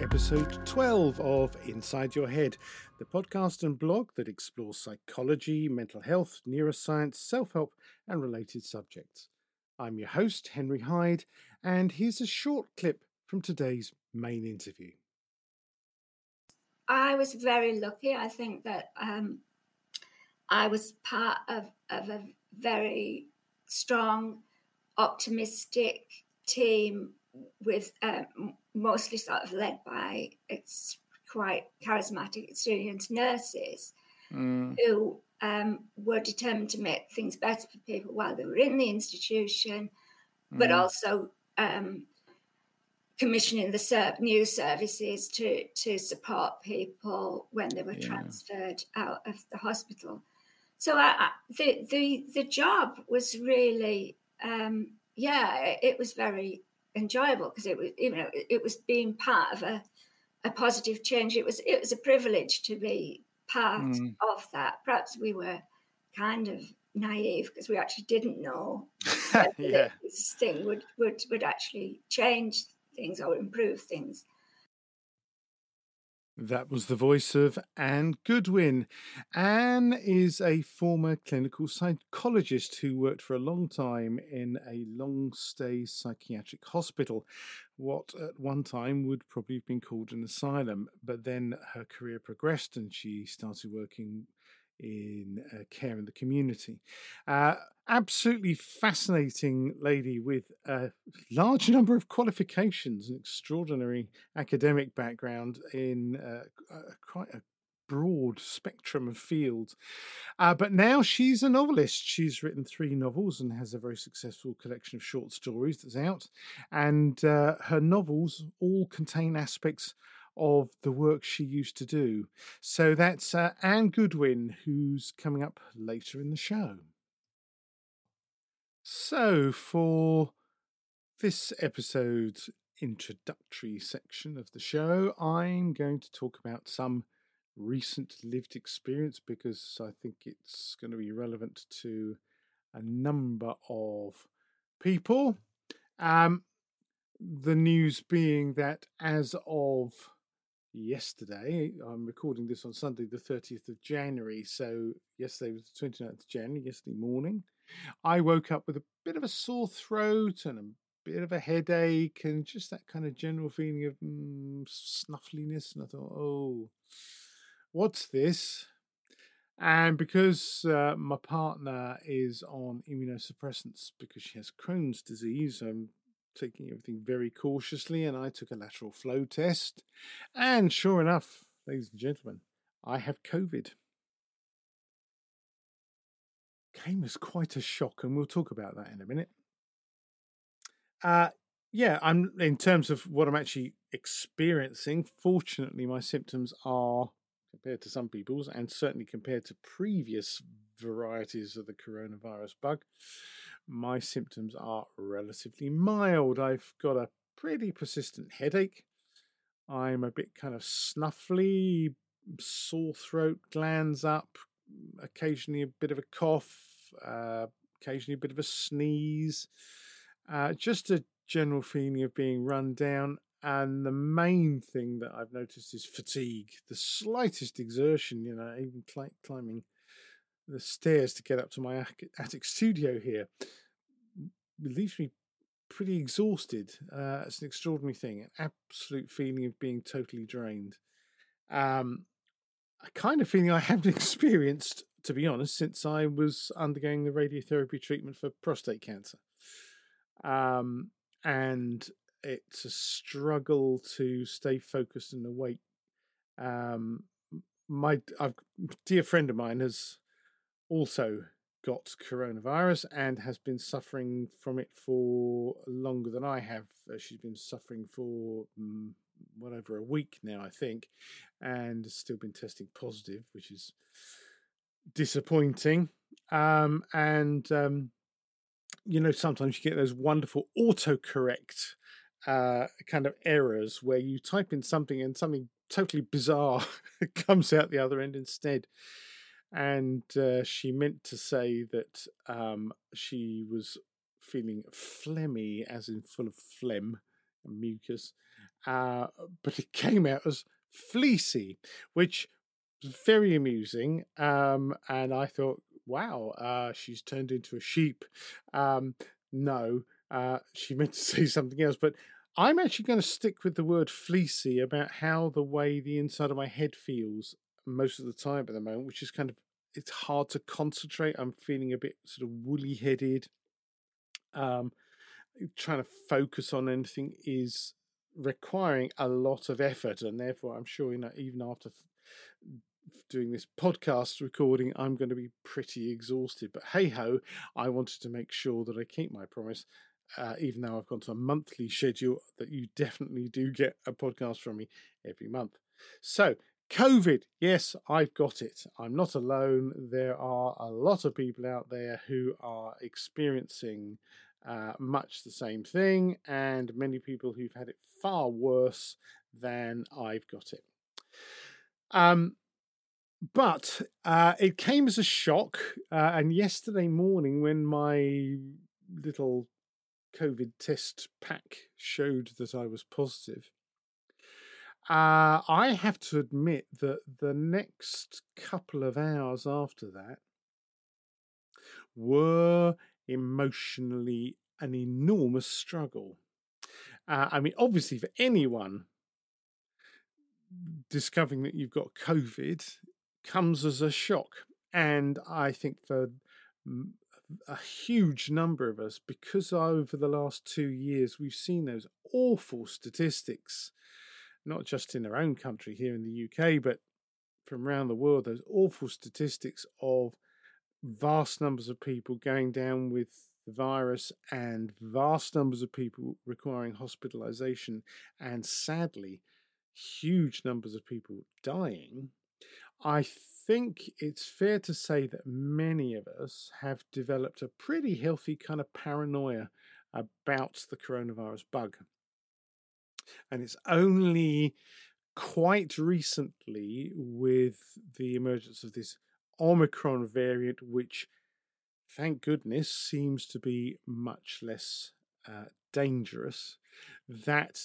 Episode 12 of Inside Your Head, the podcast and blog that explores psychology, mental health, neuroscience, self help, and related subjects. I'm your host, Henry Hyde, and here's a short clip from today's main interview. I was very lucky. I think that um, I was part of, of a very strong, optimistic team with um, mostly sort of led by it's quite charismatic, experienced nurses mm. who um, were determined to make things better for people while they were in the institution, mm. but also um, commissioning the ser- new services to to support people when they were yeah. transferred out of the hospital. So I, I, the the the job was really um, yeah it was very enjoyable because it was you know it was being part of a a positive change. It was it was a privilege to be part mm. of that. Perhaps we were kind of naive because we actually didn't know yeah. this thing would, would would actually change things or improve things. That was the voice of Anne Goodwin. Anne is a former clinical psychologist who worked for a long time in a long stay psychiatric hospital, what at one time would probably have been called an asylum. But then her career progressed and she started working in uh, care in the community. Uh, absolutely fascinating lady with a large number of qualifications, an extraordinary academic background in uh, quite a broad spectrum of fields. Uh, but now she's a novelist. She's written three novels and has a very successful collection of short stories that's out. And uh, her novels all contain aspects of the work she used to do. So that's uh, Anne Goodwin, who's coming up later in the show. So, for this episode's introductory section of the show, I'm going to talk about some recent lived experience because I think it's going to be relevant to a number of people. Um, the news being that as of yesterday. I'm recording this on Sunday, the 30th of January. So, yesterday was the 29th of January, yesterday morning. I woke up with a bit of a sore throat and a bit of a headache and just that kind of general feeling of mm, snuffliness. And I thought, oh, what's this? And because uh, my partner is on immunosuppressants because she has Crohn's disease, I'm taking everything very cautiously, and I took a lateral flow test. And sure enough, ladies and gentlemen, I have COVID. Came as quite a shock, and we'll talk about that in a minute. Uh, yeah, I'm in terms of what I'm actually experiencing. Fortunately, my symptoms are compared to some people's, and certainly compared to previous varieties of the coronavirus bug, my symptoms are relatively mild. I've got a pretty persistent headache. I'm a bit kind of snuffly, sore throat, glands up, occasionally a bit of a cough, uh, occasionally a bit of a sneeze, uh, just a general feeling of being run down. And the main thing that I've noticed is fatigue. The slightest exertion, you know, even cl- climbing the stairs to get up to my attic studio here leaves me pretty exhausted. Uh, it's an extraordinary thing, an absolute feeling of being totally drained. Um, a kind of feeling I haven't experienced, to be honest, since I was undergoing the radiotherapy treatment for prostate cancer. Um, and it's a struggle to stay focused and awake. Um, my a dear friend of mine has also got coronavirus and has been suffering from it for longer than I have. Uh, she's been suffering for um, well over a week now, I think, and still been testing positive, which is disappointing. Um, and um, you know, sometimes you get those wonderful autocorrect uh, kind of errors where you type in something and something totally bizarre comes out the other end instead and uh, she meant to say that um, she was feeling phlegmy, as in full of phlegm, and mucus, uh, but it came out as fleecy, which was very amusing. Um, and I thought, wow, uh, she's turned into a sheep. Um, no, uh, she meant to say something else, but I'm actually going to stick with the word fleecy about how the way the inside of my head feels most of the time at the moment, which is kind of it's hard to concentrate. I'm feeling a bit sort of woolly headed. Um, trying to focus on anything is requiring a lot of effort, and therefore, I'm sure you know even after doing this podcast recording, I'm going to be pretty exhausted. But hey ho, I wanted to make sure that I keep my promise. Uh, even though I've gone to a monthly schedule, that you definitely do get a podcast from me every month. So, COVID, yes, I've got it. I'm not alone. There are a lot of people out there who are experiencing uh, much the same thing, and many people who've had it far worse than I've got it. Um, but uh, it came as a shock. Uh, and yesterday morning, when my little COVID test pack showed that I was positive, uh, I have to admit that the next couple of hours after that were emotionally an enormous struggle. Uh, I mean, obviously, for anyone discovering that you've got COVID comes as a shock. And I think for a huge number of us, because over the last two years we've seen those awful statistics, not just in our own country here in the UK, but from around the world, those awful statistics of vast numbers of people going down with the virus and vast numbers of people requiring hospitalization, and sadly, huge numbers of people dying. I think it's fair to say that many of us have developed a pretty healthy kind of paranoia about the coronavirus bug. And it's only quite recently, with the emergence of this Omicron variant, which thank goodness seems to be much less uh, dangerous, that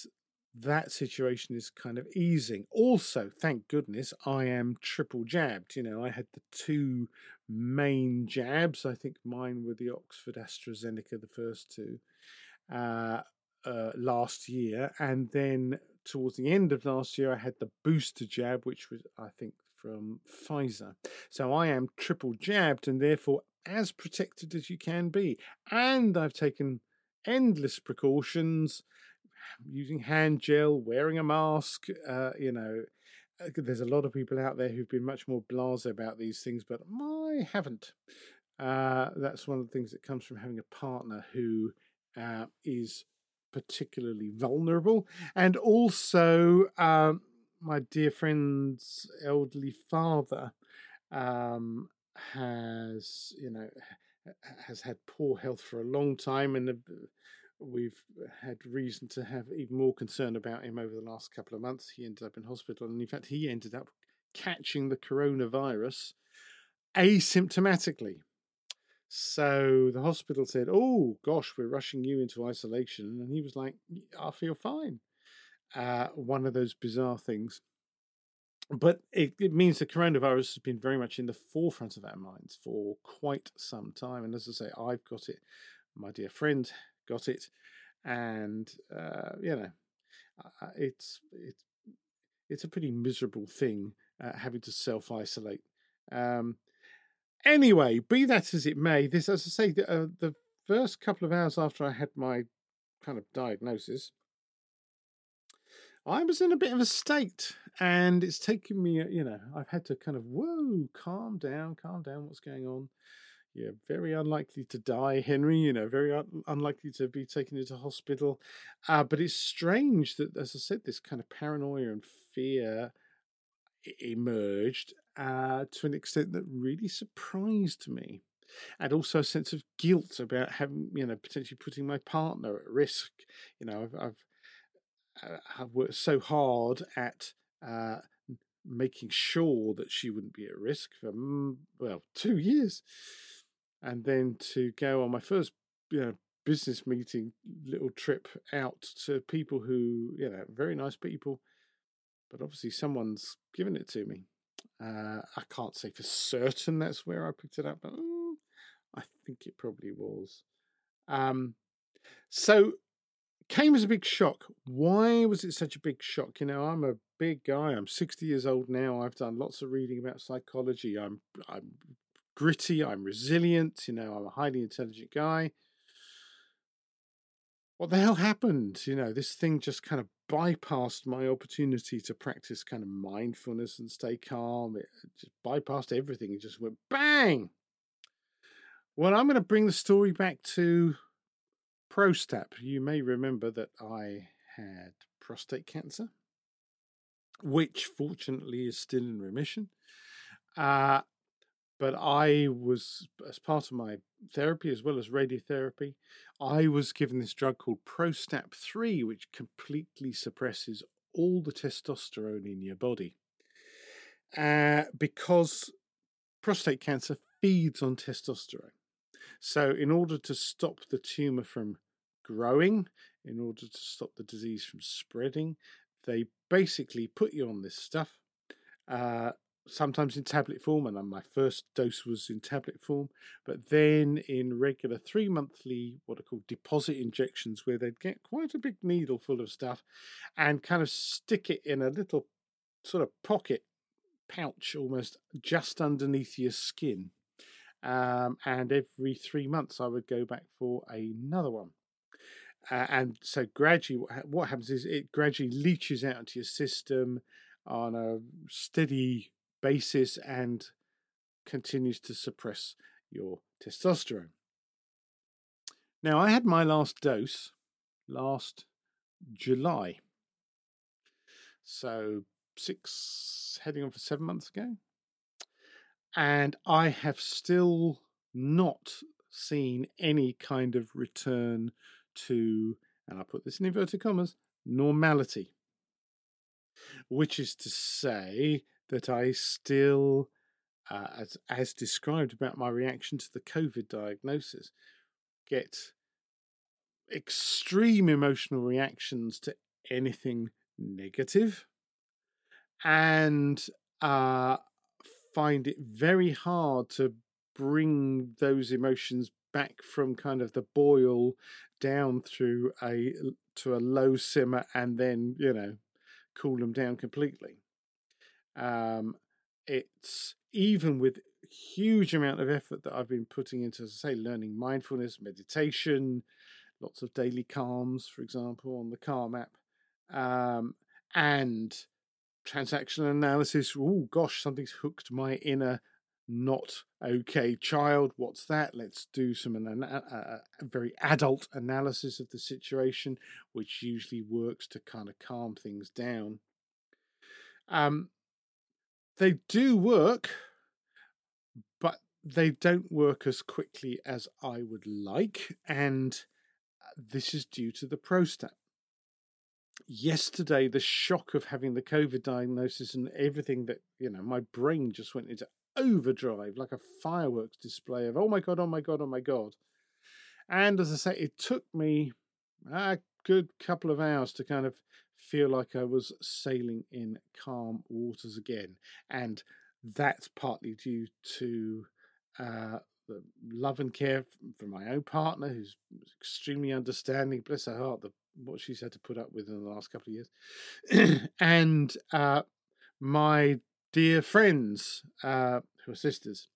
that situation is kind of easing. Also, thank goodness, I am triple jabbed. You know, I had the two main jabs. I think mine were the Oxford AstraZeneca, the first two, uh, uh, last year. And then towards the end of last year, I had the booster jab, which was, I think, from Pfizer. So I am triple jabbed and therefore as protected as you can be. And I've taken endless precautions using hand gel, wearing a mask. Uh, you know, uh, there's a lot of people out there who've been much more blasé about these things, but I haven't. Uh, that's one of the things that comes from having a partner who uh, is particularly vulnerable, and also um, my dear friend's elderly father um, has, you know, has had poor health for a long time, and we've had reason to have even more concern about him over the last couple of months. He ended up in hospital, and in fact, he ended up catching the coronavirus asymptomatically. So the hospital said, Oh, gosh, we're rushing you into isolation. And he was like, I feel fine. Uh, one of those bizarre things. But it, it means the coronavirus has been very much in the forefront of our minds for quite some time. And as I say, I've got it. My dear friend got it, and uh, you know, it's it's it's a pretty miserable thing uh, having to self isolate. Um, anyway, be that as it may, this, as I say, the, uh, the first couple of hours after I had my kind of diagnosis, I was in a bit of a state, and it's taken me, uh, you know, I've had to kind of, whoa, calm down, calm down, what's going on? you're very unlikely to die, Henry. You know, very un- unlikely to be taken into hospital. Uh, but it's strange that, as I said, this kind of paranoia and fear emerged uh, to an extent that really surprised me. And also a sense of guilt about having, you know, potentially putting my partner at risk. You know, I've, I've, uh, I've worked so hard at uh, making sure that she wouldn't be at risk for, mm, well, two years and then to go on my first you know business meeting little trip out to people who, you know, very nice people, but obviously someone's given it to me. Uh, I can't say for certain that's where I picked it up, but mm, I think it probably was. Um, so came as a big shock. Why was it such a big shock? You know, I'm a big guy. I'm 60 years old now. I've done lots of reading about psychology. I'm I'm gritty. I'm resilient. You know, I'm a highly intelligent guy. What the hell happened? You know, this thing just kind of bypassed my opportunity to practice kind of mindfulness and stay calm. It just bypassed everything. It just went bang. Well, I'm going to bring the story back to Prostap. You may remember that I had prostate cancer, which fortunately is still in remission. Uh, but I was, as part of my therapy as well as radiotherapy, I was given this drug called Prostap 3, which completely suppresses all the testosterone in your body. Uh, because prostate cancer feeds on testosterone. So, in order to stop the tumor from growing, in order to stop the disease from spreading, they basically put you on this stuff. Uh, sometimes in tablet form, and my first dose was in tablet form, but then in regular three monthly, what are called deposit injections, where they'd get quite a big needle full of stuff and kind of stick it in a little sort of pocket pouch almost just underneath your skin. Um, and every three months, I would go back for another one. Uh, and so gradually, what happens is it gradually leaches out into your system on a steady basis and continues to suppress your testosterone. Now, I had my last dose last July. So, six, heading on for seven months ago. And I have still not seen any kind of return to, and I put this in inverted commas, normality. Which is to say that I still, uh, as, as described about my reaction to the COVID diagnosis, get extreme emotional reactions to anything negative and uh, find it very hard to bring those emotions back from kind of the boil down through a to a low simmer and then you know cool them down completely um, it's even with huge amount of effort that I've been putting into, say, learning mindfulness, meditation, lots of daily calms, for example, on the Calm app, um, and transactional analysis. Oh gosh, something's hooked my inner not okay child. What's that? Let's do some an, very adult analysis of the situation, which usually works to kind of calm things down. Um, they do work, but they don't work as quickly as I would like, and uh, this is due to the Prostap. Yesterday, the shock of having the COVID diagnosis and everything that, you know, my brain just went into overdrive like a fireworks display of, oh my God, oh my God, oh my God. And as I say, it took me a good couple of hours to kind of feel like I was sailing in calm waters again. And that's partly due to uh, the love and care from my own partner, who's extremely understanding, bless her heart, the, what she's had to put up with in the last couple of years. and uh, my dear friends, uh, who are sisters,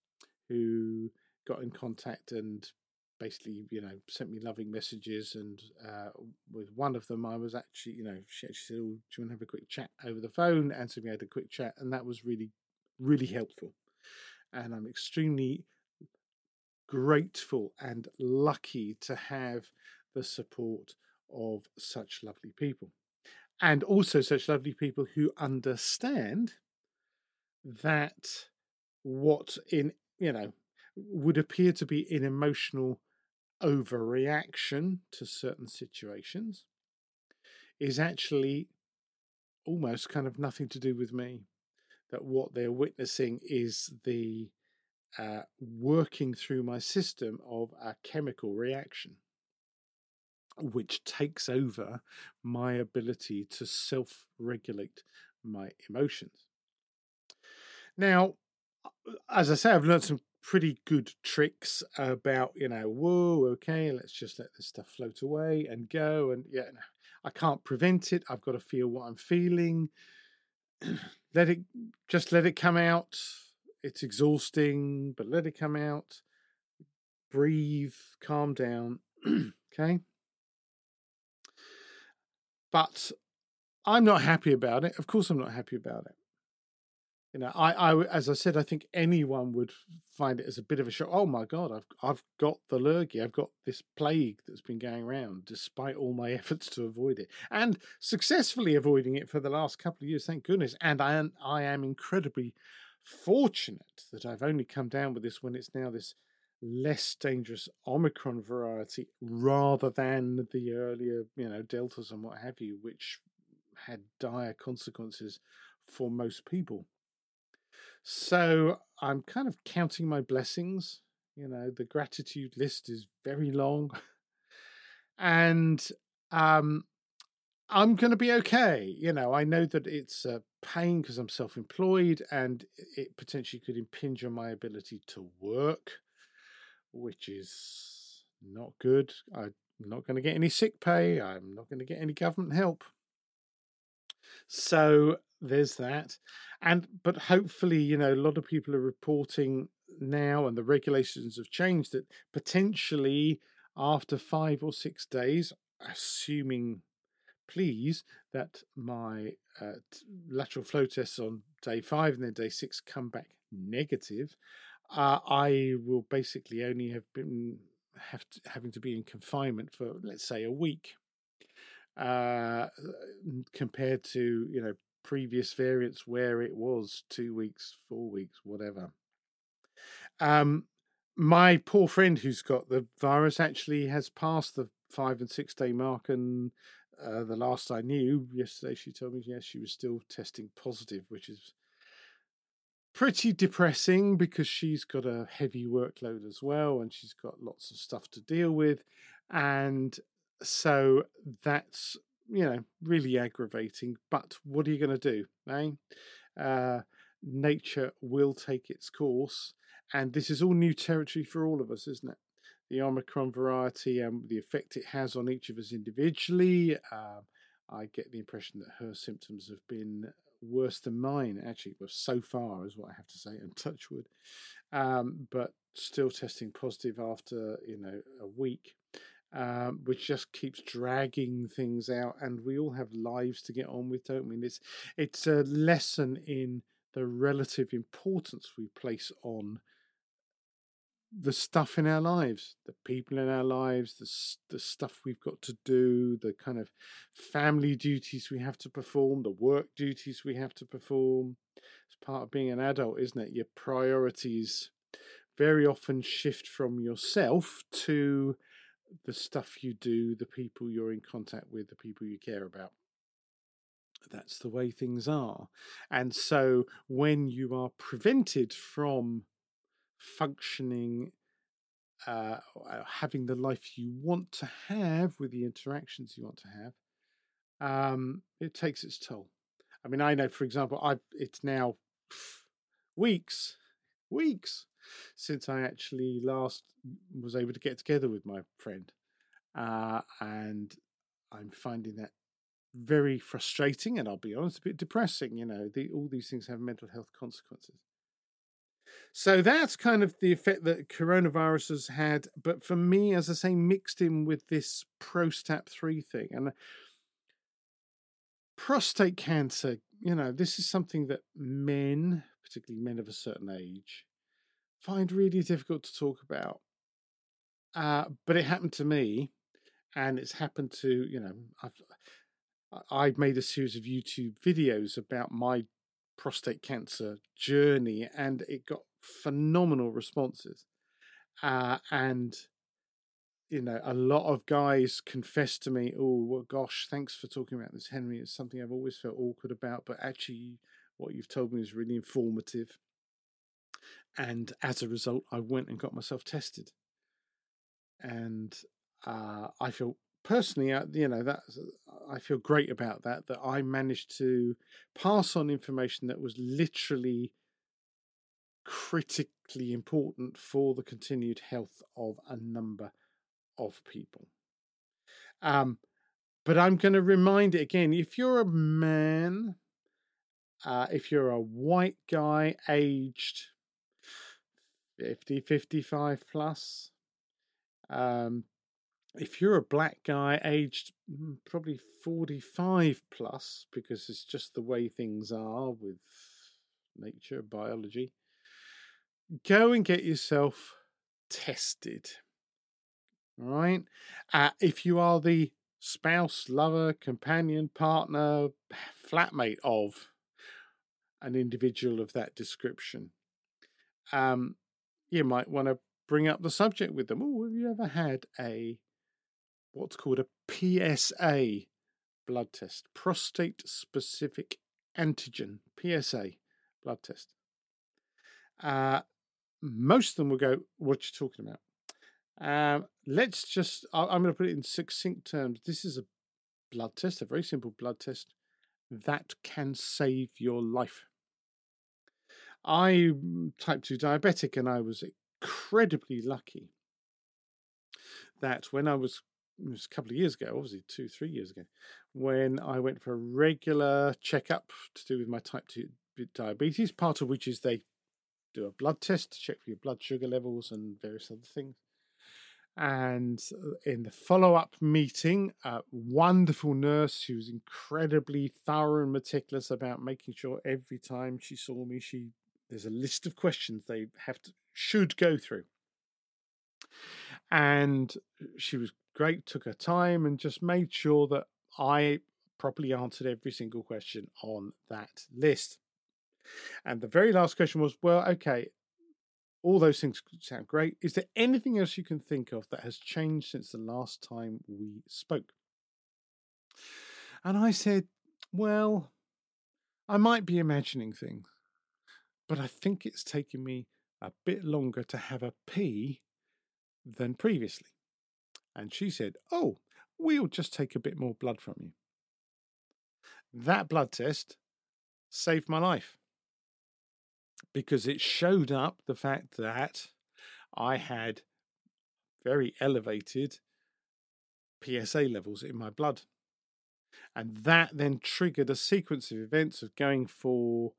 who got in contact and basically, you know, sent me loving messages. And uh, with one of them, I was actually, you know, she actually said, "Oh, do you want to have a quick chat over the phone?" And so we had a quick chat, and that was really, really helpful. And I'm extremely grateful and lucky to have the support of such lovely people, and also such lovely people who understand that what in you know would appear to be an emotional overreaction to certain situations is actually almost kind of nothing to do with me. That what they're witnessing is the uh, working through my system of a chemical reaction. which takes over my ability to self regulate my emotions. Now, as I say, I've learned some pretty good tricks about, you know, whoa, okay, let's just let this stuff float away and go. And yeah, I can't prevent it. I've got to feel what I'm feeling. let it, just let it come out. It's exhausting, but let it come out. Breathe, calm down. okay. But I'm not happy about it. Of course, I'm not happy about it you know, I, I, as I said, I think anyone would find it as a bit of a shock. Oh my God, I've, I've got the lurgy. I've got this plague that's been going around, despite all my efforts to avoid it, and successfully avoiding it for the last couple of years. Thank goodness. And I am, I am incredibly fortunate that I've only come down with this when it's now this less dangerous Omicron variety, rather than the earlier, you know, deltas and what have you, which had dire consequences for most people. So I'm kind of counting my blessings. You know, the gratitude list is very long. and um, I'm going to be okay. You know, I know that it's a pain because I'm self employed and it potentially could impinge on my ability to work, which is not good. I'm not going to get any sick pay. I'm not going to get any government help. So there's that. And but hopefully you know a lot of people are reporting now and the regulations have changed that potentially after five or six days assuming please that my uh, lateral flow tests on day five and then day six come back negative uh, i will basically only have been have to, having to be in confinement for let's say a week uh, compared to you know previous variants where it was two weeks, four weeks, whatever. Um, my poor friend who's got the virus actually has passed the five and six day mark, and uh, the last I knew yesterday, she told me yes, she was still testing positive, which is pretty depressing because she's got a heavy workload as well, and she's got lots of stuff to deal with, and so that's you know, really aggravating. But what are you going to do? Eh? Uh, nature will take its course, and this is all new territory for all of us, isn't it? The Omicron variety and the effect it has on each of us individually. Uh, I get the impression that her symptoms have been worse than mine, actually, well, so far, is what I have to say, and touch wood. Um, but still testing positive after, you know, a week um, which just keeps dragging things out. And we all have lives to get on with, don't we? And it's it's a lesson in the relative importance we place on the stuff in our lives, the people in our lives, the the stuff we've got to do, the kind of family duties we have to perform, the work duties we have to perform. It's part of being an adult, isn't it? Your priorities very often shift from yourself to the stuff you do, the people you're in contact with, the people you care about. That's the way things are. And so when you are prevented from functioning, uh, having the life you want to have with the interactions you want to have, um, it takes its toll. I mean, I know, for example, I it's now weeks, weeks since I actually last was able to get together with my friend. Uh, and I'm finding that very frustrating and I'll be honest, a bit depressing. You know, the, all these things have mental health consequences. So that's kind of the effect that coronavirus has had. But for me, as I say, mixed in with this Prostap 3 thing. And prostate cancer, you know, this is something that men, particularly men of a certain age, find really difficult to talk about. Uh, but it happened to me, and it's happened to you know I've I've made a series of YouTube videos about my prostate cancer journey, and it got phenomenal responses. Uh, and you know, a lot of guys confessed to me, "Oh, well, gosh, thanks for talking about this, Henry. It's something I've always felt awkward about, but actually, what you've told me is really informative." And as a result, I went and got myself tested, and uh, I feel personally, uh, you know, that I feel great about that. That I managed to pass on information that was literally critically important for the continued health of a number of people. Um, but I'm going to remind it again if you're a man, uh, if you're a white guy aged 50, 55 plus, um, if you're a black guy aged mm, probably 45 plus, because it's just the way things are with nature, biology, go and get yourself tested. All right. Uh, if you are the spouse, lover, companion, partner, flatmate of an individual of that description, um, you might want to bring up the subject with them. Oh, have you ever had a what's called a PSA blood test, prostate specific antigen, PSA blood test? Uh, most of them will go, What are you talking about? Um, let's just, I'm going to put it in succinct terms. This is a blood test, a very simple blood test that can save your life. I'm type 2 diabetic and I was incredibly lucky that when I was, was a couple of years ago, obviously two, three years ago, when I went for a regular checkup to do with my type 2 diabetes, part of which is they do a blood test to check for your blood sugar levels and various other things. And uh, in the follow up meeting, a wonderful nurse who was incredibly thorough and meticulous about making sure every time she saw me, she there's a list of questions they have to should go through. And uh, she was great, took her time and just made sure that I properly answered every single question on that list. And the very last question was, well, okay, all those things sound great. Is there anything else you can think of that has changed since the last time we spoke? And I said, well, I might be imagining things, but I think it's taken me a bit longer to have a pee than previously. And she said, oh, we'll just take a bit more blood from you. That blood test saved my life because it showed up the fact that I had very elevated PSA levels in my blood. And that then triggered a sequence of events of going for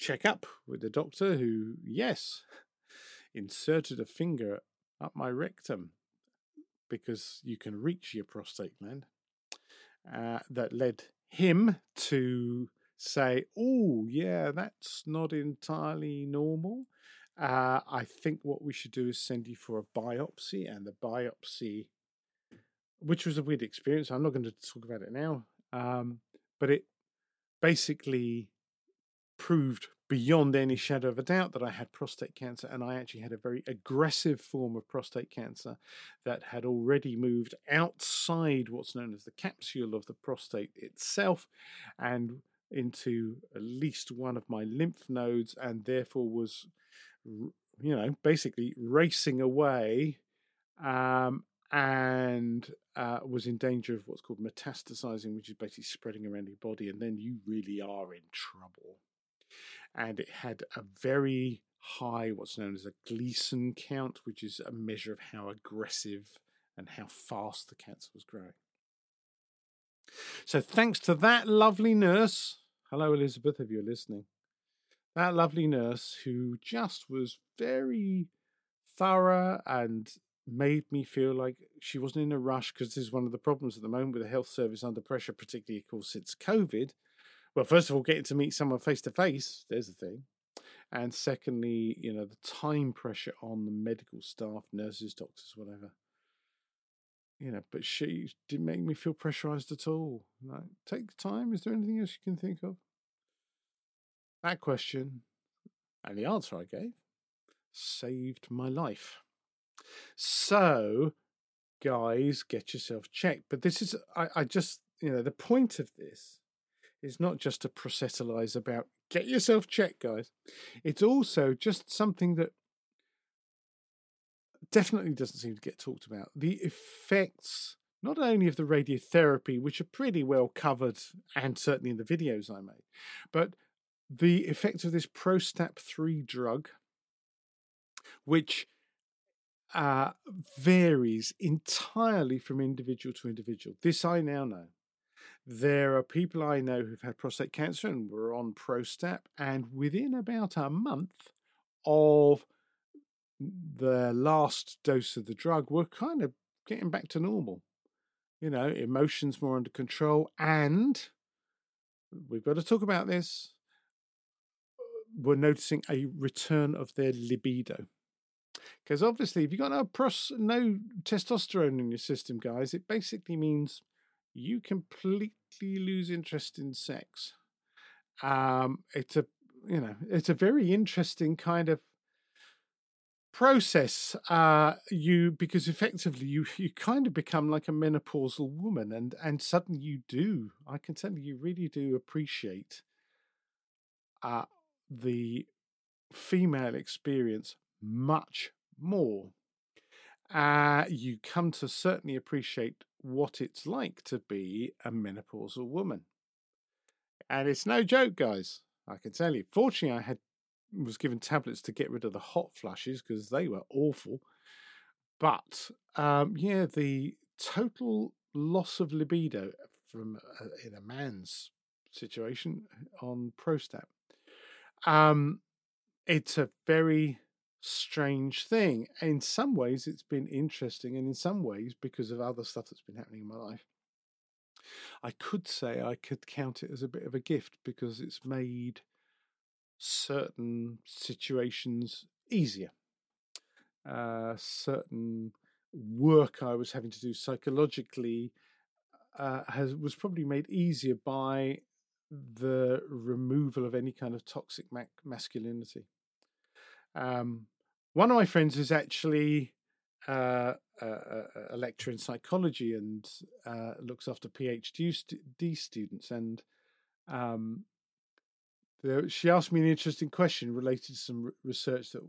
checkup with the doctor who, yes, inserted a finger up my rectum because you can reach your prostate gland. Uh, that led him to say, oh, yeah, that's not entirely normal. Uh, I think what we should do is send you for a biopsy, and the biopsy, which was a weird experience. I'm not going to talk about it now, um, but it basically proved beyond any shadow of a doubt that I had prostate cancer, and I actually had a very aggressive form of prostate cancer that had already moved outside what's known as the capsule of the prostate itself, and into at least one of my lymph nodes and therefore was you know basically racing away um, and uh, was in danger of what's called metastasizing which is basically spreading around your body and then you really are in trouble and it had a very high what's known as a gleason count which is a measure of how aggressive and how fast the cancer was growing so, thanks to that lovely nurse, hello, Elizabeth, if you're listening, that lovely nurse who just was very thorough and made me feel like she wasn't in a rush because this is one of the problems at the moment with the health service under pressure, particularly, of course, since COVID. Well, first of all, getting to meet someone face to face, there's the thing. And secondly, you know, the time pressure on the medical staff, nurses, doctors, whatever you know, but she didn't make me feel pressurized at all. Like, take the time. Is there anything else you can think of? That question and the answer I gave saved my life. So, guys, get yourself checked. But this is, I, I just, you know, the point of this is not just to proselytize about get yourself checked, guys. It's also just something that definitely doesn't seem to get talked about. The effects not only of the radiotherapy, which are pretty well covered and certainly in the videos I made, but the effect of this Prostap 3 drug, which uh, varies entirely from individual to individual. This I now know. There are people I know who've had prostate cancer and were on Prostap, and within about a month of the last dose of the drug, were kind of getting back to normal. You know, emotions more under control, and we've got to talk about this. We're noticing a return of their libido. Because obviously, if you've got no, pros, no testosterone in your system, guys, it basically means you completely lose interest in sex. Um, it's a you know it's a very interesting kind of process uh you because effectively you you kind of become like a menopausal woman and and suddenly you do i can tell you you really do appreciate uh the female experience much more uh you come to certainly appreciate what it's like to be a menopausal woman. And it's no joke, guys. I can tell you. Fortunately, I had was given tablets to get rid of the hot flushes because they were awful. But um, yeah, the total loss of libido from a, in a man's situation on Prostap. Um, it's a very strange thing. In some ways, it's been interesting, and in some ways, because of other stuff that's been happening in my life, I could say I could count it as a bit of a gift because it's made certain situations easier. Uh, certain work I was having to do psychologically uh, has was probably made easier by the removal of any kind of toxic masculinity. Um, one of my friends is actually uh, a, a, lecturer in psychology and uh, looks after PhD st- students. And um, she asked me an interesting question related to some research that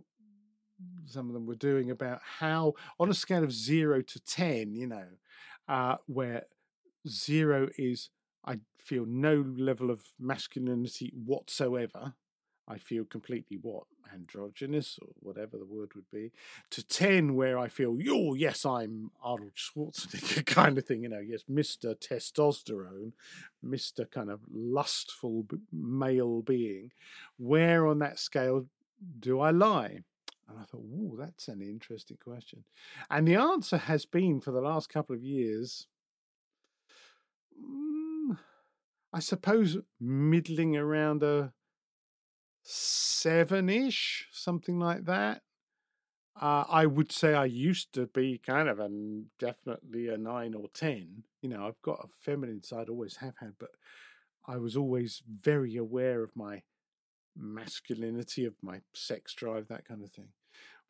some of them were doing about how, on a scale of zero to 10, you know, uh, where zero is, I feel no level of masculinity whatsoever, I feel completely what androgynous or whatever the word would be, to ten where I feel, oh yes, I'm Arnold Schwarzenegger kind of thing. You know, yes, Mister Testosterone, Mister kind of lustful male being. Where on that scale do I lie? And I thought, oh, that's an interesting question. And the answer has been for the last couple of years. Mm, I suppose middling around a seven ish, something like that. Uh, I would say I used to be kind of a definitely a nine or ten. You know, I've got a feminine side, always have had, but I was always very aware of my masculinity, of my sex drive, that kind of thing.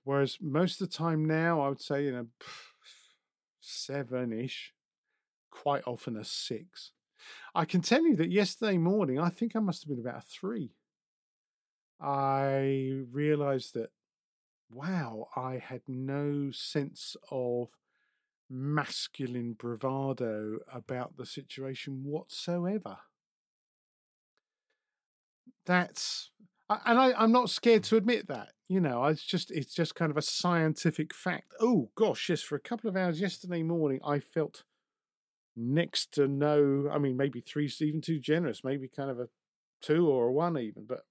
Whereas most of the time now, I would say, you know, seven ish, quite often a six. I can tell you that yesterday morning, I think I must have been about a three. I realized that, wow, I had no sense of masculine bravado about the situation whatsoever. That's, and I, I'm not scared to admit that. You know, it's just it's just kind of a scientific fact. Oh gosh, yes, for a couple of hours yesterday morning, I felt next to no. I mean, maybe three, even too generous. Maybe kind of a two or a one even, but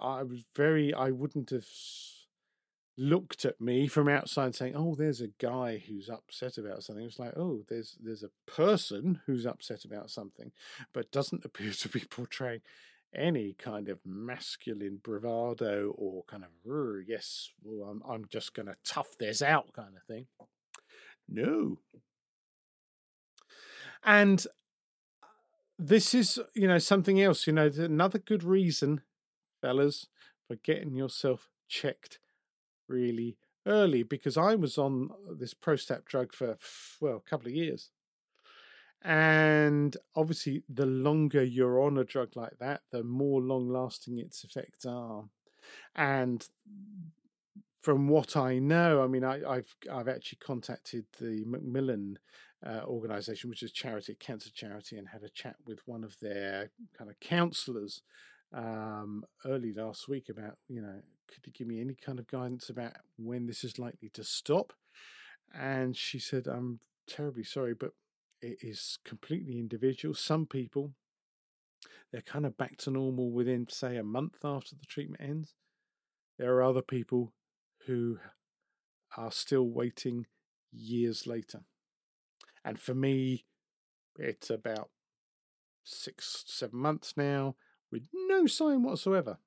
I was very, I wouldn't have looked at me from outside saying, "Oh, there's a guy who's upset about something." It's like, "Oh, there's there's a person who's upset about something," but doesn't appear to be portraying any kind of masculine bravado or kind of yes, well, I'm I'm just going to tough this out kind of thing. No. And uh, this is, you know, something else. You know, another good reason fellas, for getting yourself checked really early because I was on this Prostap drug for, well, a couple of years. And obviously, the longer you're on a drug like that, the more long lasting its effects are. And from what I know, I mean, I, have I've actually contacted the Macmillan uh, organization, which is charity, cancer charity, and had a chat with one of their kind of counselors um, early last week about, you know, could you give me any kind of guidance about when this is likely to stop? And she said, I'm terribly sorry, but it is completely individual. Some people, they're kind of back to normal within, say, a month after the treatment ends. There are other people who are still waiting years later. And for me, it's about six, seven months now with no sign whatsoever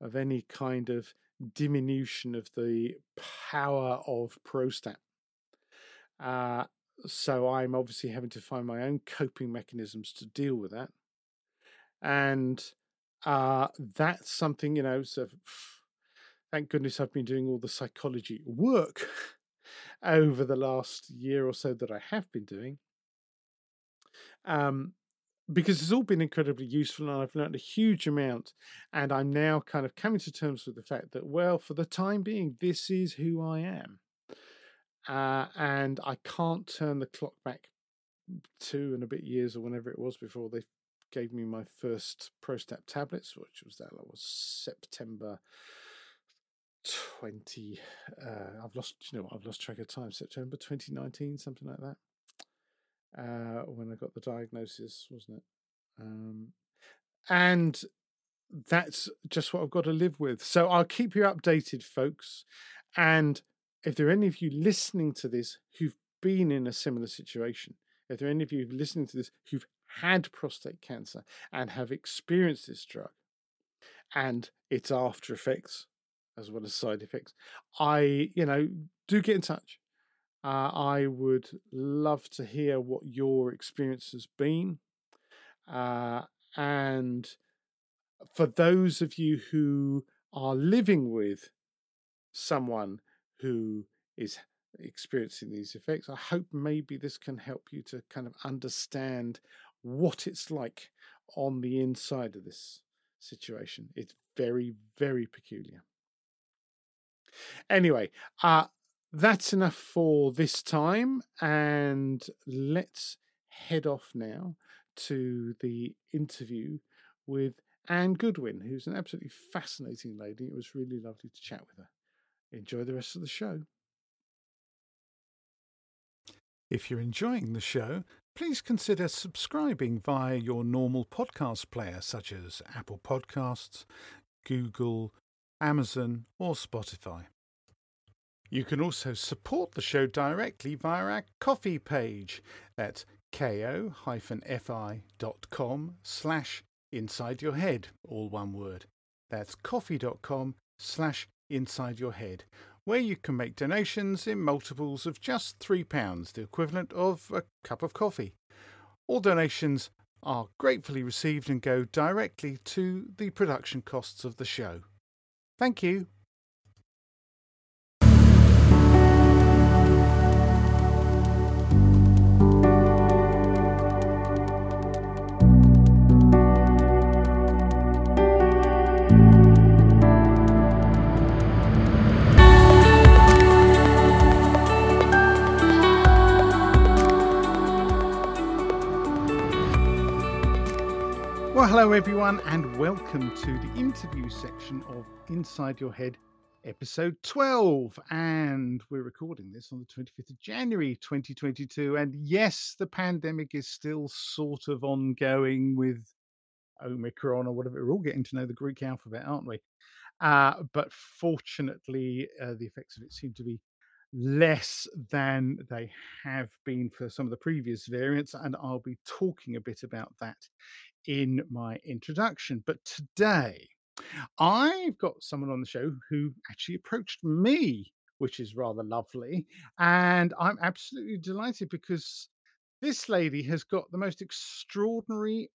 of any kind of diminution of the power of Prostap. Uh, so I'm obviously having to find my own coping mechanisms to deal with that. And uh, that's something, you know, so thank goodness I've been doing all the psychology work over the last year or so that I have been doing. Um, because it's all been incredibly useful and I've learned a huge amount. And I'm now kind of coming to terms with the fact that, well, for the time being, this is who I am. Uh, and I can't turn the clock back two and a bit years or whenever it was before they gave me my first Prostap tablets, which was that was September 20 uh, I've lost you know I've lost track of time September 2019 something like that uh, when I got the diagnosis wasn't it? Um, and that's just what I've got to live with. So I'll keep you updated folks. And if there are any of you listening to this who've been in a similar situation if there are any of you listening to this who've had prostate cancer and have experienced this drug and its after effects as well as side effects, I, you know, do get in touch. Uh, I would love to hear what your experience has been. Uh, and for those of you who are living with someone who is experiencing these effects, I hope maybe this can help you to kind of understand what it's like on the inside of this situation. It's very, very peculiar. Anyway, uh, that's enough for this time, and let's head off now to the interview with Anne Goodwin, who's an absolutely fascinating lady. It was really lovely to chat with her. Enjoy the rest of the show. If you're enjoying the show, please consider subscribing via your normal podcast player, such as Apple Podcasts, Google, Amazon, or Spotify. You can also support the show directly via our Ko-fi page at ko-fi.com slash inside your head, all one word. That's ko-fi.com slash inside your head, where you can make donations in multiples of just £3, the equivalent of a cup of coffee. All donations are gratefully received and go directly to the production costs of the show. Thank you. Hello everyone, and welcome to the interview section of Inside Your Head, episode 12. And we're recording this on the 25th of January 2022. And yes, the pandemic is still sort of ongoing with Omicron or whatever. We're all getting to know the Greek alphabet, aren't we? Uh, but fortunately, uh, the effects of it seem to be less than they have been for some of the previous variants, and I'll be talking a bit about that in my introduction. But today, I've got someone on the show who actually approached me, which is rather lovely. And I'm absolutely delighted because this lady has got the most extraordinary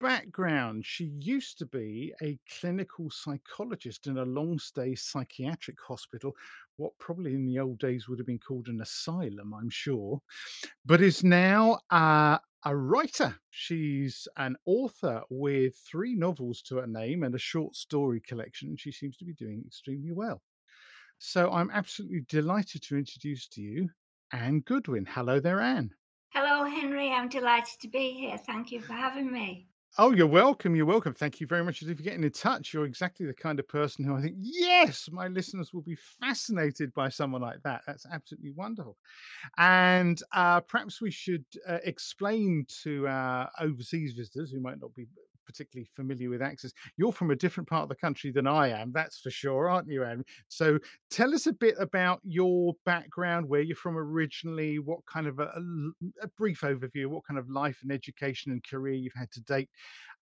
background. She used to be a clinical psychologist in a long stay psychiatric hospital, what probably in the old days would have been called an asylum, I'm sure, but is now uh, a writer. She's an author with three novels to her name and a short story collection. She seems to be doing extremely well. So I'm absolutely delighted to introduce to you Anne Goodwin. Hello there, Anne. Hello, Henry. I'm delighted to be here. Thank you for having me. Oh, you're welcome. You're welcome. Thank you very much for getting in touch. You're exactly the kind of person who I think, yes, my listeners will be fascinated by someone like that. That's absolutely wonderful. And uh, perhaps we should uh, explain to our overseas visitors who might not be particularly familiar with Access. You're from a different part of the country than I am, that's for sure, aren't you, Anne? So tell us a bit about your background, where you're from originally, what kind of a, a brief overview, what kind of life and education and career you've had to date.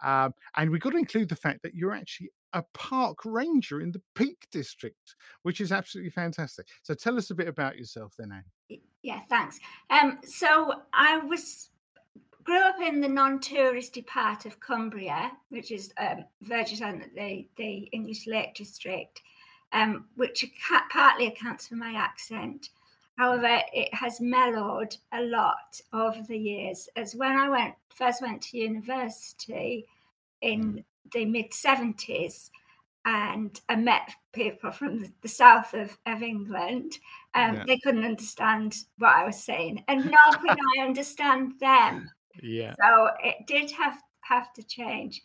Um, and we've got to include the fact that you're actually a park ranger in the Peak District, which is absolutely fantastic. So tell us a bit about yourself then, Anne. Yeah, thanks. Um, so I was grew up in the non-touristy part of Cumbria, which is um, verges on the, the English Lake District, um, which partly accounts for my accent. However, it has mellowed a lot over the years. As when I went first went to university in mm. the mid seventies, and I met people from the, south of, of England. Um, yeah. They couldn't understand what I was saying, and nor could I understand them. Yeah. So it did have have to change.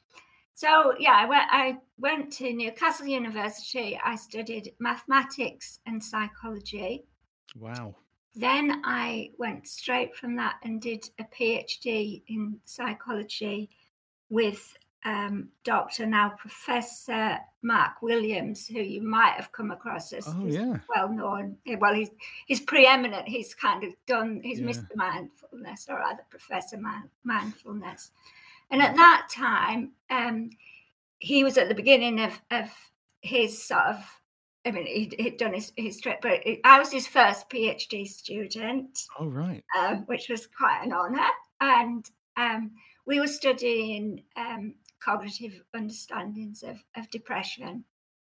So yeah, I went I went to Newcastle University. I studied mathematics and psychology. Wow. Then I went straight from that and did a PhD in psychology with um, Dr. now Professor Mark Williams, who you might have come across as oh, yeah. well known. Eh, well, he's he's preeminent. He's kind of done. He's yeah. Mr. Mindfulness, or rather Professor Mindfulness. And at that time, um, he was at the beginning of of his sort of. I mean, he'd, he'd done his, his trip, but I was his first PhD student. Oh, right. Um, which was quite an honour. And um, we were studying um, cognitive understandings of, of depression.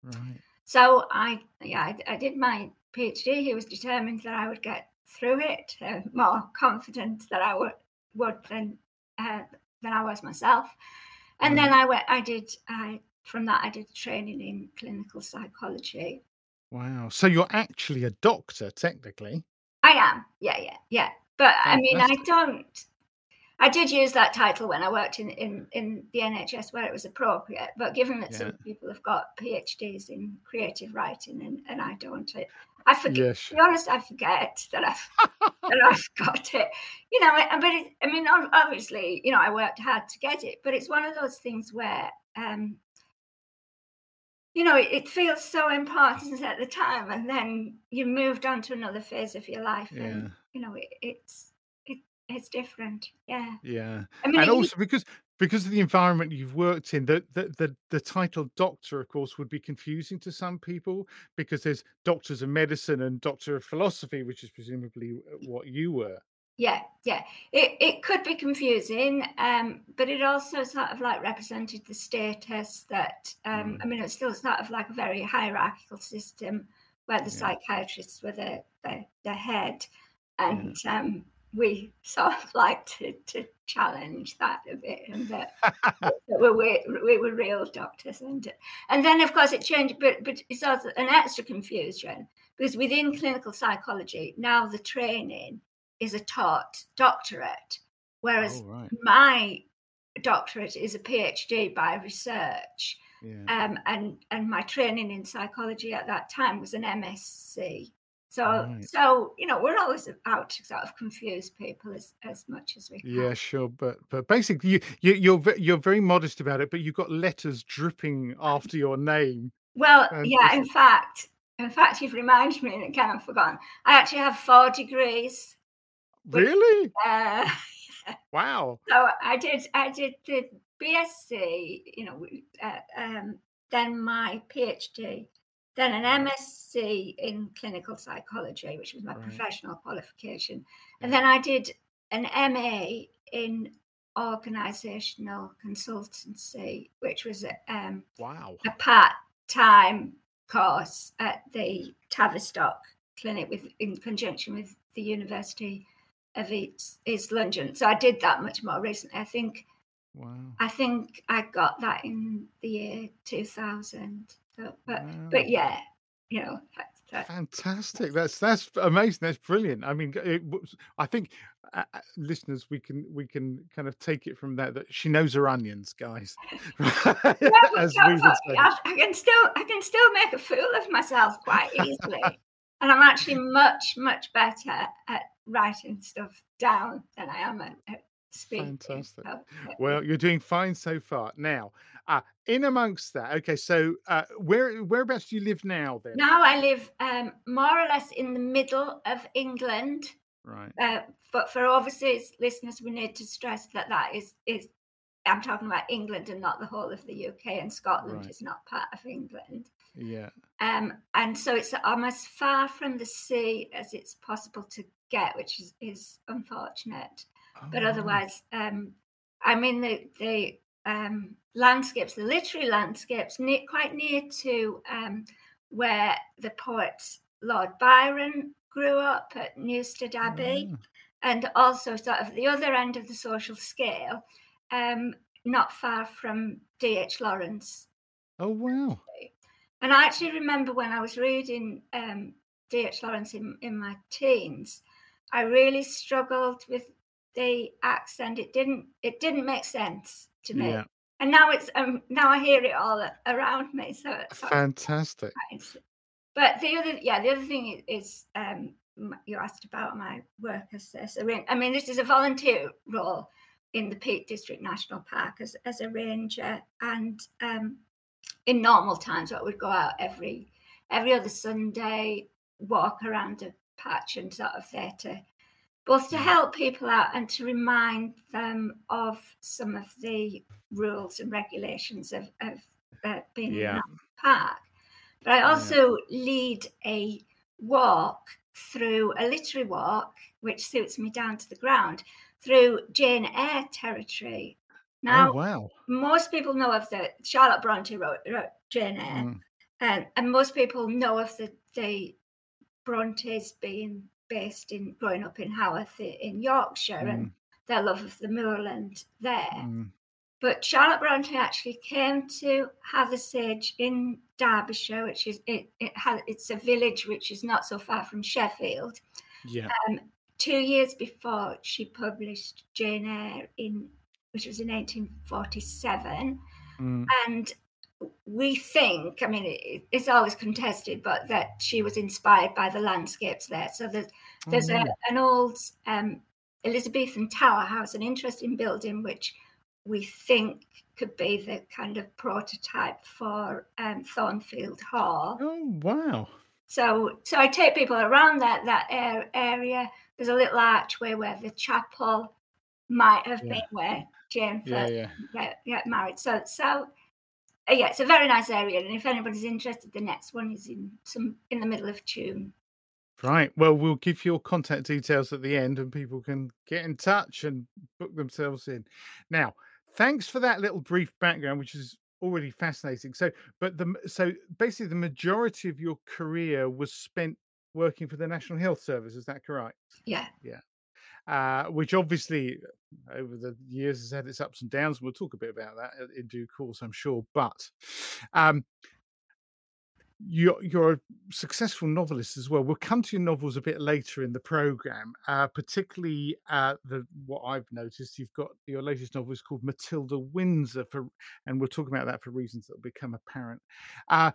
Right. So I, yeah, I, I, did my PhD. He was determined that I would get through it, uh, more confident that I would would than uh, than I was myself. And then I went. I did. I from that I did training in clinical psychology. Wow. So you're actually a doctor, technically. I am. Yeah, yeah, yeah. But I mean, I don't. I did use that title when I worked in, in, in the NHS where it was appropriate. But given that yeah. some people have got PhDs in creative writing and, and I don't, it, I forget. Yes. To be honest, I forget that I've that I've got it. You know, but it, I mean, obviously, you know, I worked hard to get it. But it's one of those things where, um, you know, it, it feels so important at the time, and then you moved on to another phase of your life, yeah. and you know, it, it's it's different. Yeah. Yeah. I mean, and also because because of the environment you've worked in, the, the the the title doctor, of course, would be confusing to some people because there's doctors of medicine and doctor of philosophy, which is presumably uh, what you were. Yeah, yeah. It it could be confusing, um, but it also sort of like represented the status that um, mm. I mean, it's still sort of like a very hierarchical system where the yeah. psychiatrists were the, the the head, and yeah. um, we sort of like to, to challenge that a bit and that, that we, we were real doctors and and then of course it changed but but it's also an extra confusion because within clinical psychology now the training is a taught doctorate whereas oh, right. my doctorate is a phd by research yeah. um, and and my training in psychology at that time was an msc so, right. so you know, we're always out to sort of confuse people as, as much as we can. Yeah, sure, but but basically, you, you you're you're very modest about it, but you've got letters dripping after your name. Well, and yeah. In fact, in fact, you've reminded me, and I kind of forgotten. I actually have four degrees. Really? Uh, wow. So I did. I did the BSc. You know, uh, um, then my PhD then an MSc in clinical psychology, which was my right. professional qualification. And then I did an MA in organizational consultancy, which was a, um, wow. a part time course at the Tavistock Clinic with, in conjunction with the University of East, East London. So I did that much more recently. I think. Wow. I think I got that in the year 2000. So, but wow. but yeah, you know, that's Fantastic! That's that's amazing. That's brilliant. I mean, it, I think uh, uh, listeners, we can we can kind of take it from that that she knows her onions, guys. As we would say. I, I can still I can still make a fool of myself quite easily, and I'm actually much much better at writing stuff down than I am at, at. Fantastic. well, you're doing fine so far. Now, uh, in amongst that, okay, so uh, where whereabouts do you live now? Then now I live um, more or less in the middle of England. Right. Uh, but for overseas listeners, we need to stress that that is is I'm talking about England and not the whole of the UK, and Scotland right. is not part of England. Yeah. Um, and so it's I'm as far from the sea as it's possible to get, which is, is unfortunate. But otherwise, um, I'm in the the um, landscapes, the literary landscapes, near, quite near to um, where the poet Lord Byron grew up at Newstead Abbey, oh. and also sort of the other end of the social scale, um, not far from D.H. Lawrence. Oh, wow. And I actually remember when I was reading um, D.H. Lawrence in, in my teens, I really struggled with the accent. It didn't it didn't make sense to me. Yeah. And now it's um now I hear it all around me. So it's fantastic. But the other yeah, the other thing is um you asked about my work as, as a ranger. I mean, this is a volunteer role in the Peak District National Park as, as a ranger. And um, in normal times, I would go out every every other Sunday, walk around a patch and sort of there to both to help people out and to remind them of some of the rules and regulations of, of uh, being yeah. in that park. But I also yeah. lead a walk through a literary walk, which suits me down to the ground, through Jane Eyre territory. Now, oh, wow. most people know of the Charlotte Bronte wrote, wrote Jane Eyre, mm. and, and most people know of the, the Brontes being based in growing up in Haworth in Yorkshire mm. and their love of the moorland there. Mm. But Charlotte Bronte actually came to Hathersage in Derbyshire, which is it, it has, it's a village which is not so far from Sheffield. Yeah. Um, two years before she published Jane Eyre in which was in 1847. Mm. And we think, I mean, it, it's always contested, but that she was inspired by the landscapes there. So there's, there's oh, a, an old um, Elizabethan tower house, an interesting building, which we think could be the kind of prototype for um, Thornfield Hall. Oh wow! So, so I take people around that that area. There's a little archway where the chapel might have yeah. been where Jane first yeah, yeah. Get, married. So, so Uh, yeah, it's a very nice area. And if anybody's interested, the next one is in some in the middle of June. Right. Well, we'll give your contact details at the end, and people can get in touch and book themselves in. Now, thanks for that little brief background, which is already fascinating. So, but the so basically the majority of your career was spent working for the National Health Service. Is that correct? Yeah. Yeah. Uh, which obviously uh, over the years has had its ups and downs. We'll talk a bit about that in due course, I'm sure. But um, you're, you're a successful novelist as well. We'll come to your novels a bit later in the program, uh, particularly uh, the what I've noticed. You've got your latest novel is called Matilda Windsor, for, and we'll talk about that for reasons that will become apparent. Uh,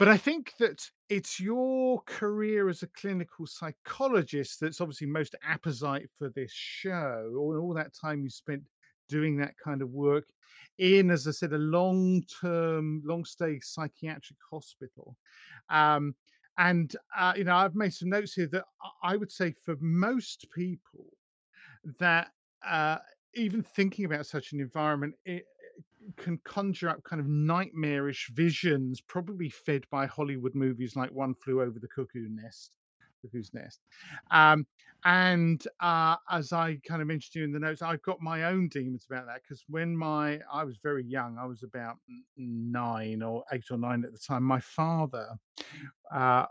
but I think that it's your career as a clinical psychologist that's obviously most apposite for this show, all, all that time you spent doing that kind of work in, as I said, a long term, long stay psychiatric hospital. Um, and, uh, you know, I've made some notes here that I would say for most people, that uh, even thinking about such an environment it can conjure up kind of nightmarish visions, probably fed by Hollywood movies like One Flew Over the Cuckoo Nest. Cuckoo's Nest. Um, and uh, as I kind of mentioned you in the notes, I've got my own demons about that because when my I was very young, I was about nine or eight or nine at the time. My father, uh,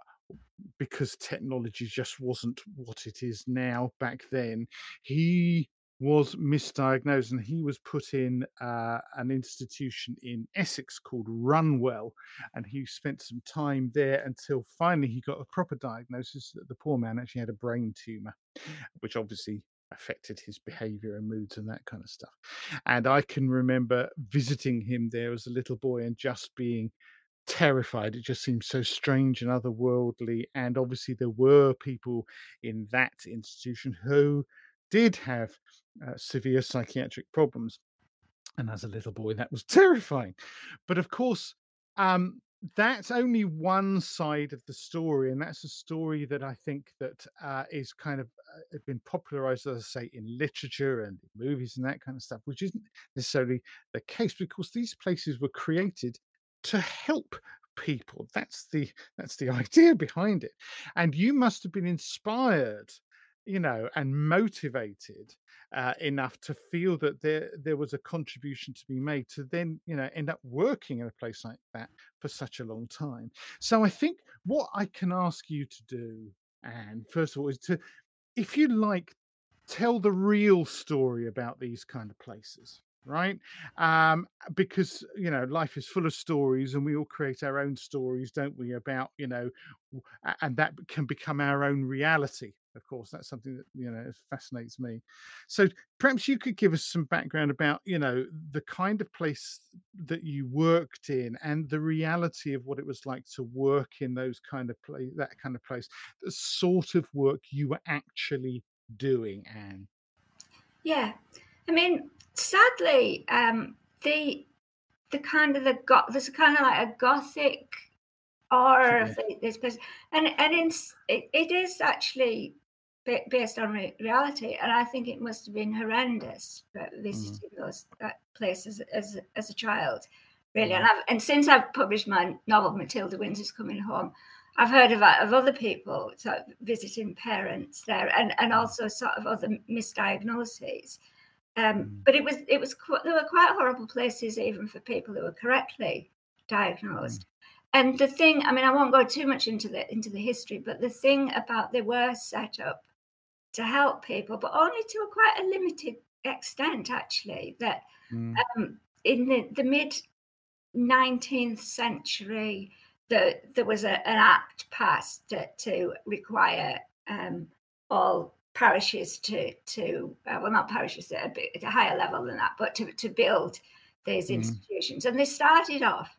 because technology just wasn't what it is now back then, he was misdiagnosed and he was put in uh, an institution in Essex called Runwell. And he spent some time there until finally he got a proper diagnosis that the poor man actually had a brain tumor, which obviously affected his behavior and moods and that kind of stuff. And I can remember visiting him there as a little boy and just being terrified. It just seemed so strange and otherworldly. And obviously, there were people in that institution who did have uh, severe psychiatric problems. And as a little boy, that was terrifying. But of course, um, that's only one side of the story, and that's a story that I think that uh, is kind of uh, been popularized, as I say, in literature and movies and that kind of stuff, which isn't necessarily the case because these places were created to help people. That's the that's the idea behind it, and you must have been inspired you know, and motivated uh, enough to feel that there there was a contribution to be made to then you know end up working in a place like that for such a long time. So I think what I can ask you to do, and first of all, is to, if you like, tell the real story about these kind of places right um because you know life is full of stories and we all create our own stories don't we about you know and that can become our own reality of course that's something that you know fascinates me. So perhaps you could give us some background about you know the kind of place that you worked in and the reality of what it was like to work in those kind of place that kind of place the sort of work you were actually doing anne. Yeah. I mean sadly um the the kind of the got there's kind of like a gothic or yeah. this person and and it's, it, it is actually based on re- reality. And I think it must have been horrendous visiting mm. those places as, as a child, really. And, I've, and since I've published my novel, Matilda Windsor's Coming Home, I've heard of, of other people sort of visiting parents there and, and mm. also sort of other misdiagnoses. Um, mm. But it was it was there were quite horrible places even for people who were correctly diagnosed. Mm. And the thing, I mean, I won't go too much into the into the history, but the thing about they were set up to help people, but only to a quite a limited extent, actually. That mm. um, in the, the mid 19th century, the, there was a, an act passed to, to require um, all parishes to, to uh, well, not parishes at a, bit, at a higher level than that, but to, to build these mm. institutions. And they started off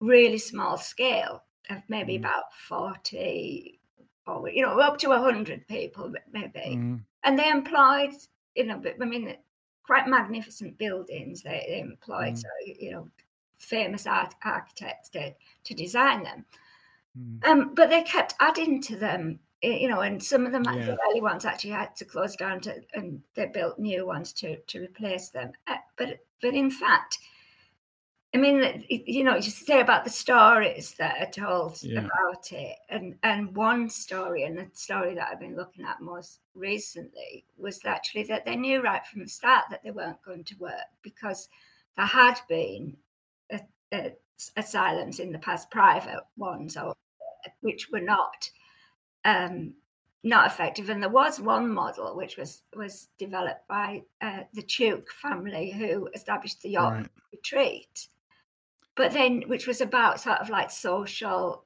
really small scale of maybe mm. about 40 or you know up to 100 people maybe mm. and they employed you know i mean quite magnificent buildings they, employed mm. so, you know famous art, architects to, to design them mm. um, but they kept adding to them you know and some of them yeah. the early ones actually had to close down to and they built new ones to to replace them uh, but but in fact I mean, you know, you say about the stories that are told yeah. about it, and and one story, and the story that I've been looking at most recently was actually that they knew right from the start that they weren't going to work because there had been a, a, asylums in the past, private ones, or which were not um, not effective. And there was one model which was was developed by uh, the Tuke family, who established the York right. Retreat but then which was about sort of like social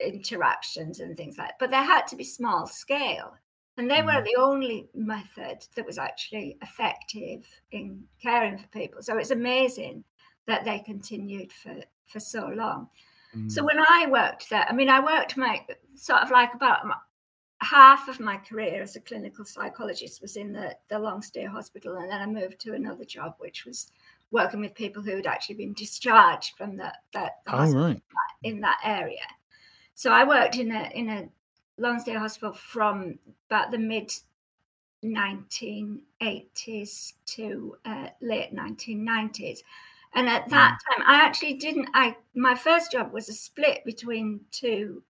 interactions and things like that. But they had to be small scale. And they were mm-hmm. the only method that was actually effective in caring for people. So it's amazing that they continued for, for so long. Mm. So when I worked there, I mean, I worked my sort of like about half of my career as a clinical psychologist was in the, the long stay hospital. And then I moved to another job, which was working with people who had actually been discharged from the, the, the oh, right. in that area. So I worked in a in a long stay hospital from about the mid 1980s to uh, late 1990s. And at that mm. time, I actually didn't. I my first job was a split between two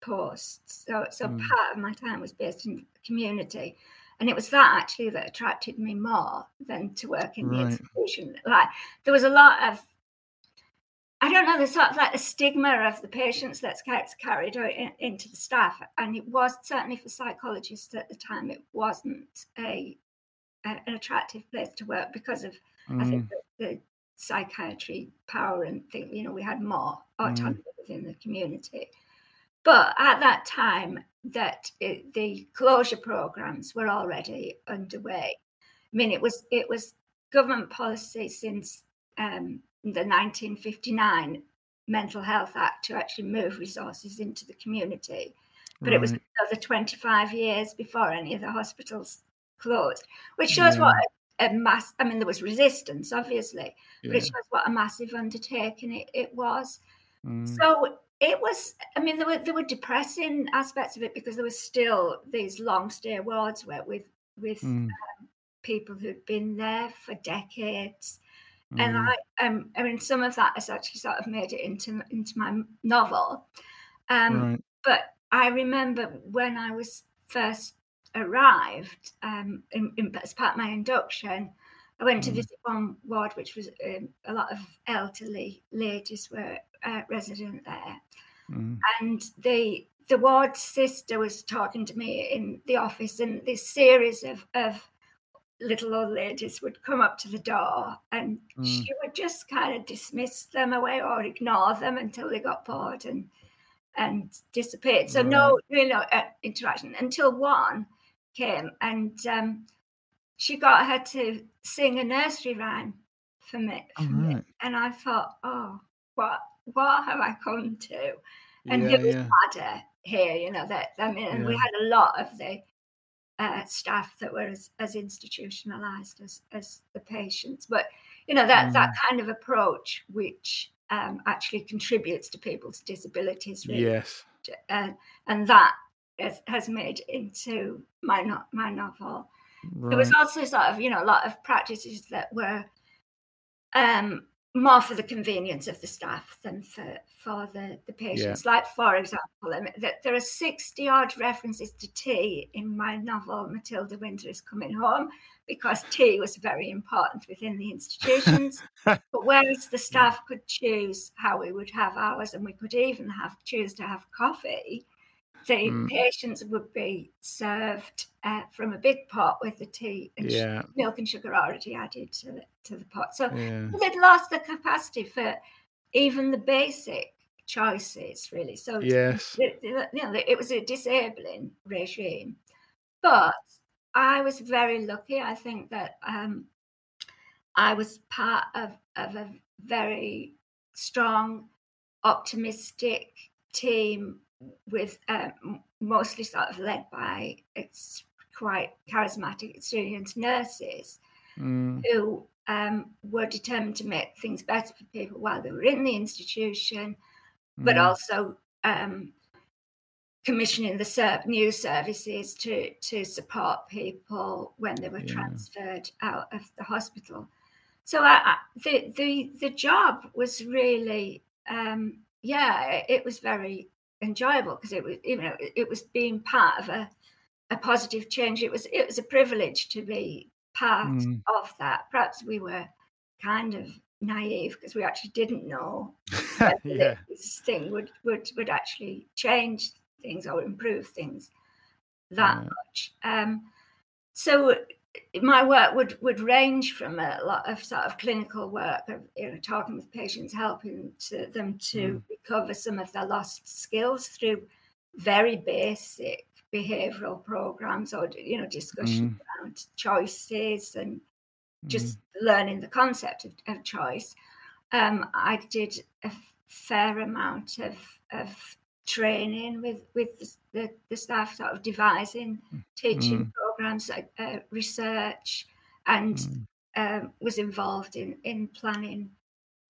posts. So, so mm. part of my time was based in the community, and it was that actually that attracted me more than to work in the institution. Like there was a lot of I don't know, the sort of like the stigma of the patients that's carried in, into the staff. And it was certainly for psychologists at the time, it wasn't a a, an attractive place to work because of Mm. I think the, the psychiatry power and thing. You know, we had more autonomy Mm. within the community. But at that time, that it, the closure programs were already underway. I mean, it was it was government policy since um, the 1959 Mental Health Act to actually move resources into the community. But it was another 25 years before any of the hospitals closed, which shows what a, mass. I mean, there was resistance, obviously, but it shows what a massive undertaking it, it was. Mm. So it was. I mean, there were there were depressing aspects of it because there were still these long stay wards where with with Mm. people who'd been there for decades. And Mm. I, um, I mean, some of that has actually sort of made it into into my novel. Um, Right. But I remember when I was first arrived, um, in, in, as part of my induction, I went to Mm. visit one ward, which was um, a lot of elderly ladies were uh, resident there, Mm. and the the ward sister was talking to me in the office, and this series of of little old ladies would come up to the door, and Mm. she would just kind of dismiss them away or ignore them until they got bored and and disappeared. So no, really no uh, interaction until one came and um, she got her to sing a nursery rhyme for me, for me. And I thought, oh, what what have I come to? And Yeah, who was yeah. madder here? You know that I mean, and we had a lot of the uh, staff that were as, as institutionalized as as the patients, but you know that that Mm. kind of approach, which um, actually contributes to people's disabilities, really, Yes. uh, and that has, has made into my no- my novel. There was Right. also sort of, you know, a lot of practices that were um, more for the convenience of the staff than for, for the, the patients. Like, for example, um, I mean, that there are 60 odd references to tea in my novel, Matilda Windsor is Coming Home, because tea was very important within the institutions. but whereas the staff could choose how we would have ours, and we could even have choose to have coffee, the Mm. patients would be served uh, from a big pot with the tea and sh- Yeah. milk and sugar already added to the to the pot. So Yeah. they'd lost the capacity for even the basic choices, really. So Yes. it, you know, it was a disabling regime. But I was very lucky. I think that um, I was part of, of a very strong, optimistic team with um, mostly sort of led by it's quite charismatic, experienced nurses Mm. who um, were determined to make things better for people while they were in the institution, but Mm. also um, commissioning the ser- new services to to support people when they were Yeah. transferred out of the hospital. So I, I, the the the job was really um, yeah, it, it was very enjoyable because it was you know it, was being part of a a positive change. It was it was a privilege to be part Mm. of that. Perhaps we were kind of naive because we actually didn't know yeah. this thing would, would would actually change things or improve things that Yeah. much. Um, so my work would would range from a lot of sort of clinical work of you know talking with patients, helping to, them to Mm. recover some of their lost skills through very basic behavioral programs or you know discussion Mm. around choices and Mm. just learning the concept of, of choice. Um, I did a fair amount of, of training with with the, the, staff, sort of devising teaching Mm. Programs, uh, research, and Mm. um, was involved in in planning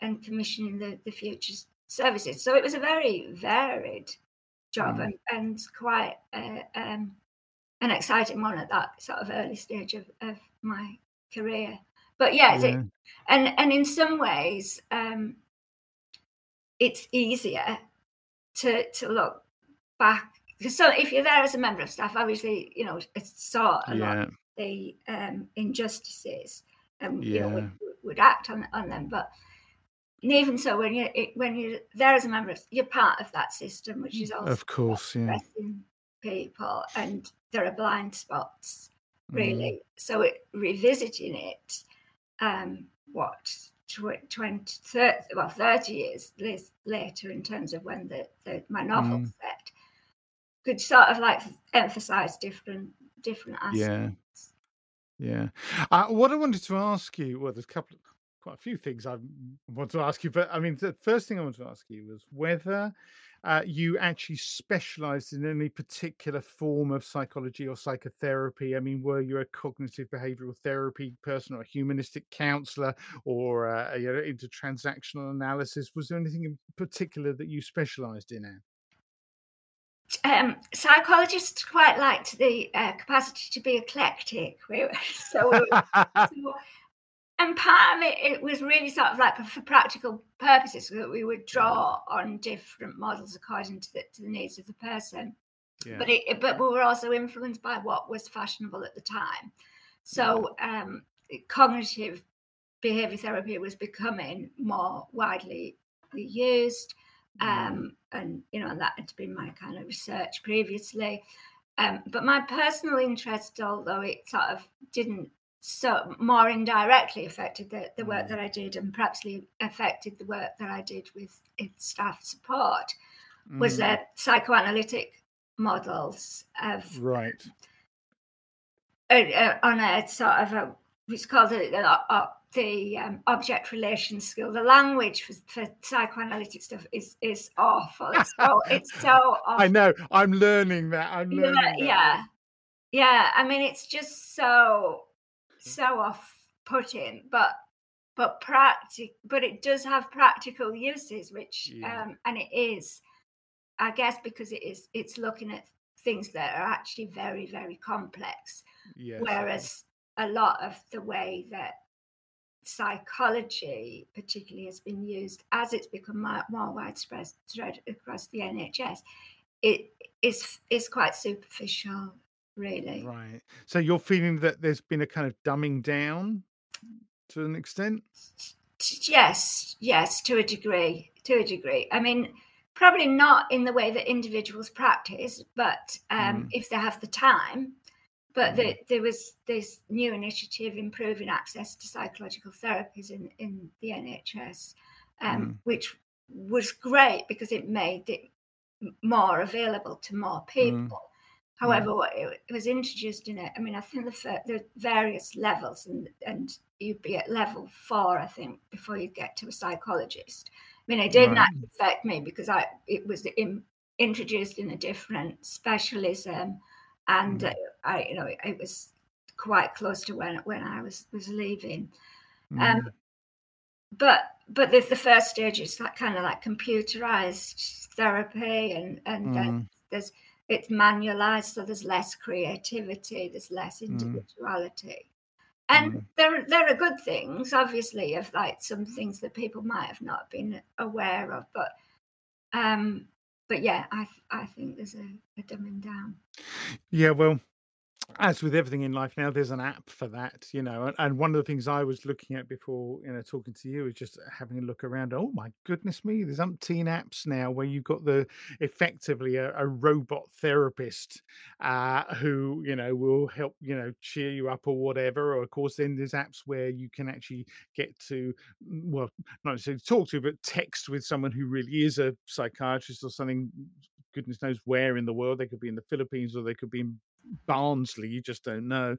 and commissioning the, the future services. So it was a very varied job Mm. and, and quite uh, um, an exciting one at that sort of early stage of, of my career. But yeah, it's- Yeah. and and in some ways, um, it's easier to to look back. So if you're there as a member of staff, obviously, you know, it's saw a lot Yeah. of the um, injustices and you know would, would act on on them. But even so, when you when you're there as a member, of, you're part of that system, which is also Of course. Yeah. people, and there are blind spots really. Mm. So it, revisiting it, um, what, 20, 30, well, 30 years later in terms of when the, the my novel mm. set, could sort of like emphasize different different aspects. Yeah. Yeah. Uh, what I wanted to ask you, well, there's a couple, quite a few things I want to ask you, but I mean, the first thing I want to ask you was whether uh, you actually specialized in any particular form of psychology or psychotherapy. I mean, were you a cognitive behavioral therapy person or a humanistic counselor or uh, you know, into transactional analysis? Was there anything in particular that you specialized in, Anne? Um, psychologists quite liked the uh, capacity to be eclectic. we so, so and part of it, it was really sort of like for practical purposes that we would draw on different models according to the, to the needs of the person. Yeah. But it, but we were also influenced by what was fashionable at the time. So um, cognitive behavior therapy was becoming more widely used, um, and you know that had been my kind of research previously. Um, but my personal interest, although it sort of didn't so more indirectly affected the, the work mm. that I did and perhaps affected the work that I did with staff support was mm. psychoanalytic models of right uh, uh, on a sort of a it's called a, a, the um, object relations school. The language for, for, psychoanalytic stuff is is awful. It's so it's so. Awful. I know. I'm learning that. I'm learning. Yeah, that. yeah, yeah. I mean, it's just so so off-putting, but but practic but it does have practical uses, which yeah. um, and it is, I guess, because it is it's looking at things that are actually very very complex. Yes. Whereas a lot of the way that psychology particularly has been used as it's become more, widespread across the NHS, it is is quite superficial really. Right. So you're feeling that there's been a kind of dumbing down to an extent? Yes, yes, to a degree. To a degree. I mean, probably not in the way that individuals practice, but um, mm. if they have the time. But mm. the, there was this new initiative improving access to psychological therapies in, in the NHS, um, mm. which was great because it made it more available to more mm. people. However, what it, was introduced in it, I mean, I think the, the various levels, and, and you'd be at level four, I think, before you get to a psychologist. I mean, it didn't right. affect me because I it was in, introduced in a different specialism, and mm. uh, I, you know, it, was quite close to when when I was was leaving. Mm. Um, but but the, the first stage is that kind of like computerized therapy, and and mm. then there's it's manualized, so there's less creativity, there's less mm. individuality. And mm. there, there are good things, obviously, of like some things that people might have not been aware of, but um, but yeah, I I think there's a, a dumbing down. Yeah, well, as with everything in life now there's an app for that you know and, one of the things i was looking at before you know talking to you is just having a look around oh my goodness me there's umpteen apps now where you've got the effectively a, a robot therapist uh, who you know will help you know cheer you up or whatever or of course then there's apps where you can actually get to mm, well not necessarily talk to but text with someone who really is a psychiatrist or something goodness knows where in the world. They could be in the Philippines or they could be in Barnsley, you just don't know.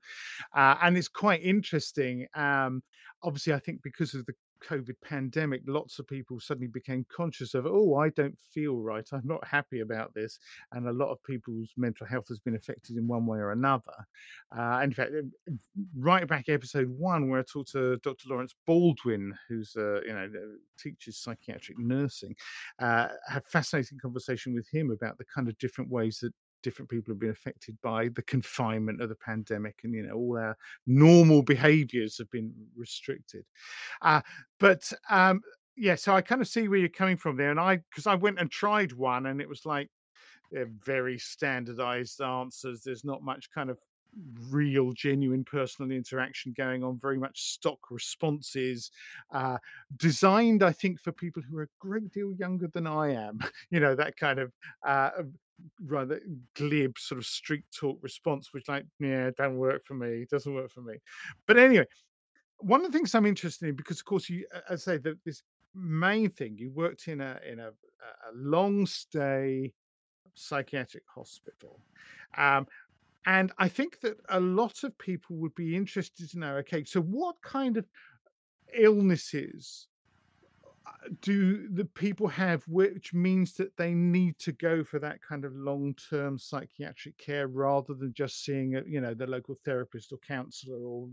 Uh, and it's quite interesting. Um, obviously, I think because of the COVID pandemic, lots of people suddenly became conscious of, oh, I don't feel right. I'm not happy about this. And a lot of people's mental health has been affected in one way or another. Uh, in fact, right back episode one, where I talked to Dr. Lawrence Baldwin, who's, uh, you know, teaches psychiatric nursing, uh, had fascinating conversation with him about the kind of different ways that different people have been affected by the confinement of the pandemic and you know all our normal behaviors have been restricted. Uh, but um, yeah so i kind of see where you're coming from there and i because i went and tried one and it was like very standardized answers there's not much kind of real genuine personal interaction going on very much stock responses uh, designed i think for people who are a great deal younger than i am you know that kind of uh, rather glib sort of street talk response, which like, yeah, don't work for me, doesn't work for me. But anyway, one of the things I'm interested in, because of course you, as I say, that this main thing, you worked in a in a, a long stay psychiatric hospital. Um, and I think that a lot of people would be interested to know okay, so what kind of illnesses do the people have which means that they need to go for that kind of long-term psychiatric care rather than just seeing a, you know the local therapist or counselor or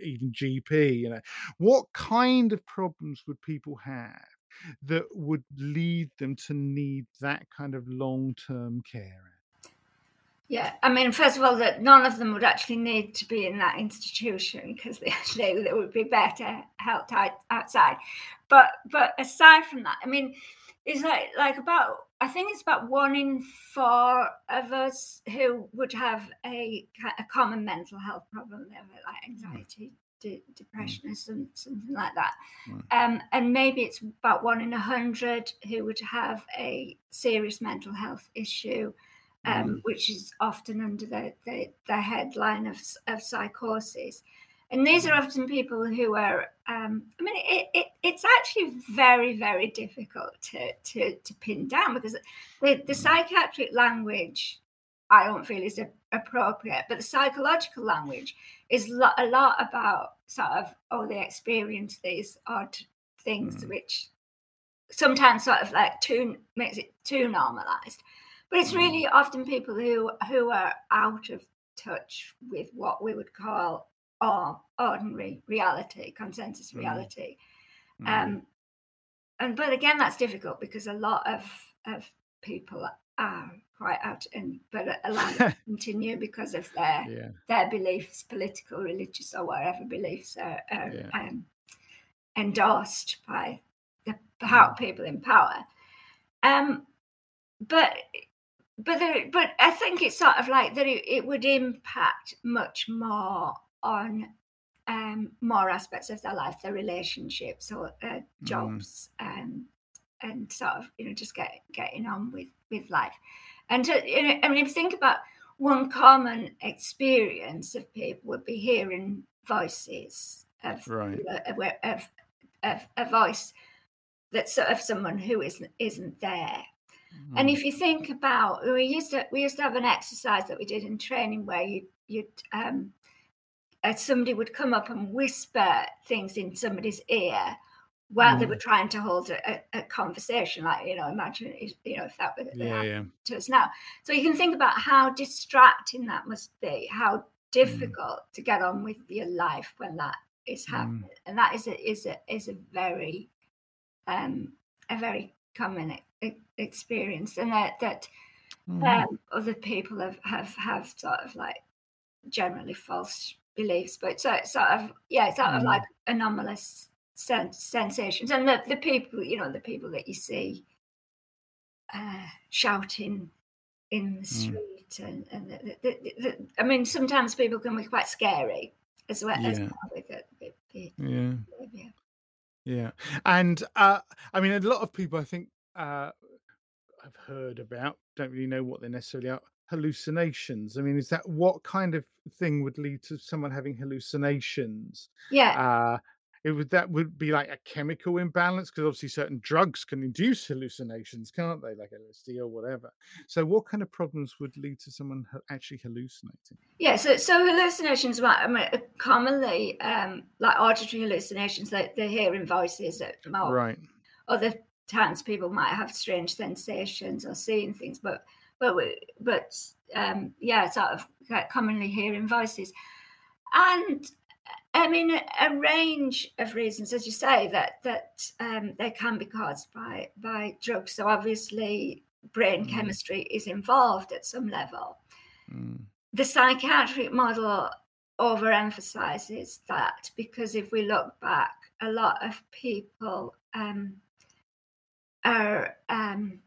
even gp you know? What kind of problems would people have that would lead them to need that kind of long-term care yeah, I mean, first of all, that none of them would actually need to be in that institution because they, they, they would be better helped out, outside. But but aside from that, I mean, it's like like about I think it's about one in four of us who would have a a common mental health problem, like hmm. anxiety, de- depression, or some, something like that. Mm. Um, and maybe it's about one in a hundred who would have a serious mental health issue um, mm. which is often under the, the, the, headline of, of psychosis. And these are mm. often people who are, um, I mean, it, it, it's actually very, very difficult to, to, to pin down because the, the mm. psychiatric language, I don't feel is appropriate, but the psychological language is a lot about sort of, oh, they experience these odd things, mm. which sometimes sort of like too makes it too normalized. But it's really often people who who are out of touch with what we would call our ordinary reality, consensus mm. reality. Mm. Um, and but again, that's difficult because a lot of of people are quite out and but allowed to continue because of their yeah. their beliefs, political, religious, or whatever beliefs are, are yeah. um, endorsed by the power, mm. people in power. Um, but but there, but I think it's sort of like that. It, it would impact much more on um, more aspects of their life, their relationships or uh, mm. jobs, mm. and and sort of you know just get getting on with with life. And to, you know, I mean, if you think about one common experience of people would be hearing voices of right. of, of, of, a voice that's sort of someone who isn't isn't there Mm. And if you think about, we used to we used to have an exercise that we did in training where you you'd um, uh, somebody would come up and whisper things in somebody's ear while mm. they were trying to hold a, a, conversation. Like you know, imagine you know if that were yeah, yeah. to us now. So you can think about how distracting that must be. How mm. difficult mm. to get on with your life when that is happening, and that is a is a is a very um, a very common experience, and that that mm. um, other people have, have have sort of like generally false beliefs but so sort of yeah it's sort mm. of like anomalous sen- sensations and the, the people you know the people that you see uh, shouting in the mm. street mm. and, and the, the, the, I mean sometimes people can be quite scary as well yeah. as well with it, yeah. yeah. Yeah, and uh, I mean, a lot of people, I think, uh, I've heard about, don't really know what they necessarily are. Hallucinations. I mean, is that what kind of thing would lead to someone having hallucinations? Yeah. Uh, it would that would be like a chemical imbalance because obviously certain drugs can induce hallucinations, can't they? Like LSD or whatever. So, what kind of problems would lead to someone actually hallucinating? Yeah, so so hallucinations, I mean, commonly um, like auditory hallucinations, like the hearing voices, right? Other times people might have strange sensations or seeing things, but but but um, yeah, sort of commonly hearing voices, and I mean a, a, range of reasons, as you say, that that um, they can be caused by by drugs. So obviously, brain mm. chemistry is involved at some level. Mm. The psychiatric model overemphasizes that because if we look back, a lot of people um, are um,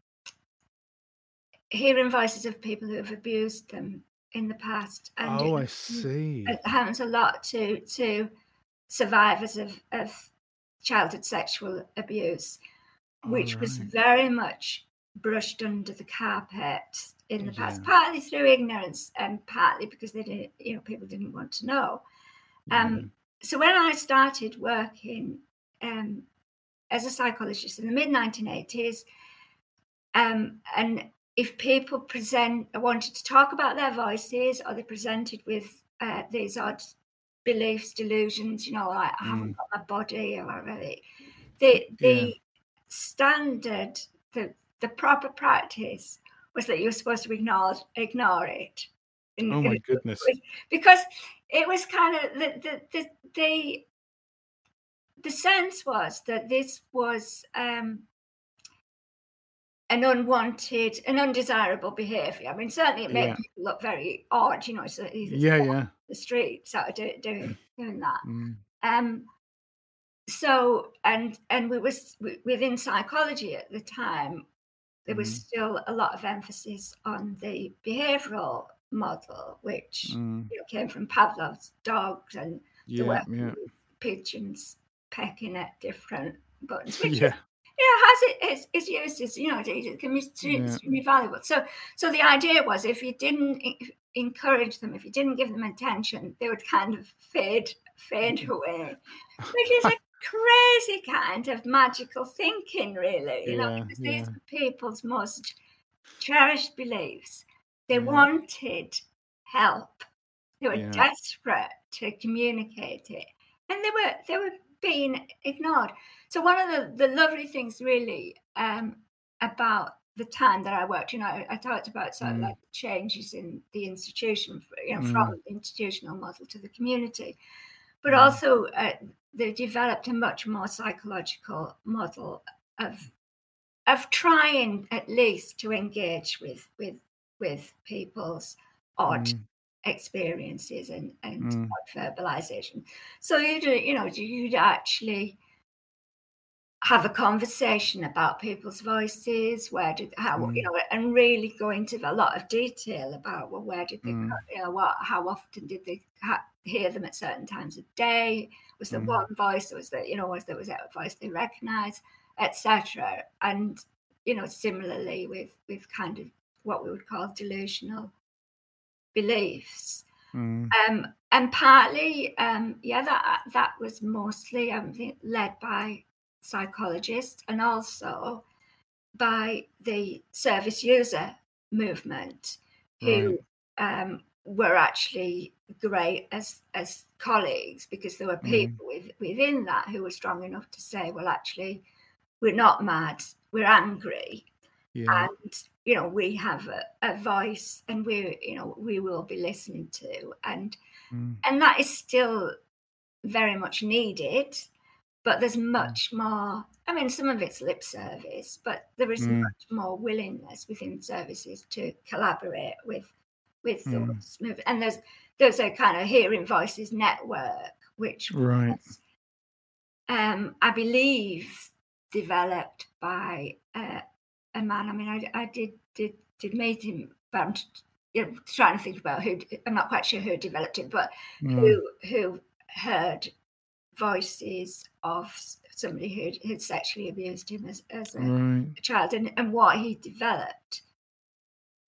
hearing voices of people who have abused them in the past. And oh, I see. It happens a lot to to survivors of, of childhood sexual abuse, which right. was very much brushed under the carpet in the past, Yeah. partly through ignorance and partly because they didn't, you know, people didn't want to know. Um, so when I started working um, as a psychologist in the mid 1980s, um, and if people present wanted to talk about their voices or they presented with uh, these odd beliefs, delusions, you know, like I haven't Mm. got my body or whatever, the the standard, the the proper practice was that you were supposed to ignore ignore it. In- Oh in- my goodness. because it was kind of the the the the, the sense was that this was um, an unwanted, an undesirable behaviour. I mean, certainly it made Yeah. people look very odd, you know, so Yeah, yeah. the street sort of do, doing doing that. Mm. Um, so and and we was within psychology at the time, there was Mhm. still a lot of emphasis on the behavioural model, which Mm. you know, came from Pavlov's dogs and the work yeah. pigeons pecking at different buttons, which Yeah. Yeah, has it it's, it's used as you know it can be extremely, Yeah. valuable. So so the idea was if you didn't encourage them, if you didn't give them attention, they would kind of fade fade away, which is a crazy kind of magical thinking, really. You know, Yeah, these yeah. were people's most cherished beliefs. They Yeah. wanted help. They were Yeah. desperate to communicate it, and they were they were being ignored. So one of the, the lovely things really um, about the time that I worked, you know, I, I talked about sort of Mm. like changes in the institution, you know, Mm. from the institutional model to the community, but Mm. also uh, they developed a much more psychological model of of trying at least to engage with with with people's odd Mm. experiences and and Mm. verbalization. So you do, you know, you'd actually have a conversation about people's voices, where did how Mm. you know, and really go into a lot of detail about well, where did they, Mm. you know, what, how often did they ha- hear them at certain times of day? Was there Mm. one voice? Was there, you know, was there was that a voice they recognised, etc. And you know, similarly with with kind of what we would call delusional beliefs. Mm. Um, and partly, um, yeah, that that was mostly I think led by psychologists and also by the service user movement, who um, were actually great as as colleagues because there were Mm. people with, within that who were strong enough to say, well, actually, we're not mad, we're angry, Yeah. and you know we have a, a voice and we you know we will be listened to and Mm. and that is still very much needed but there's much more i mean some of it's lip service but there is Mm. much more willingness within services to collaborate with with Mm. those move and there's there's a kind of hearing voices network which Right. was, um i believe developed by uh, a man i mean i, I did did did meet him but i'm you know, trying to think about who i'm not quite sure who developed it but Mm. who who heard voices of somebody who had sexually abused him as, as a, Right. a child and, and what he developed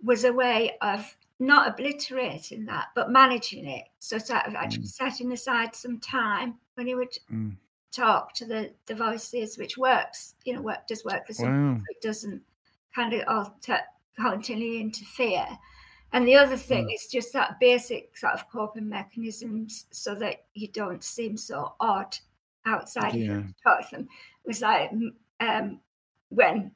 was a way of not obliterating that but managing it so sort of actually setting aside some time when he would Mm. talk to the the voices which works you know work does work for some Wow. it doesn't kind of alter, continually interfere. And the other thing Mm. is just that basic sort of coping mechanisms so that you don't seem so odd outside Yeah. of them. It was like um, when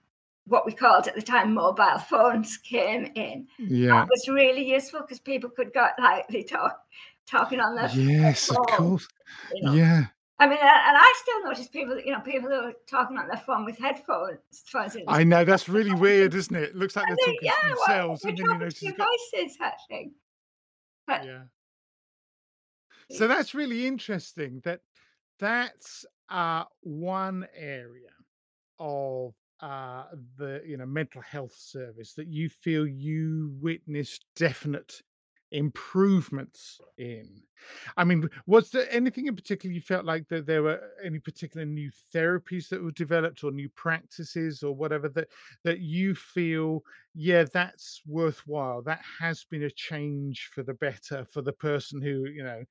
what we called at the time mobile phones came in. Yeah. It was really useful because people could go like they talk talking on their Yes, of phone, course. you know. Yeah. I mean, and I still notice people, you know, people who are talking on their phone with headphones. I know that's really weird, isn't it? It looks like they're talking yeah, to well, themselves, we're and then you notice your got voices, actually. But yeah. So that's really interesting. That that's uh, one area of uh, the you know mental health service that you feel you witnessed definite improvements in. I mean, was there anything in particular you felt like that there were any particular new therapies that were developed or new practices or whatever that that you feel yeah, that's worthwhile. That has been a change for the better for the person who, you know,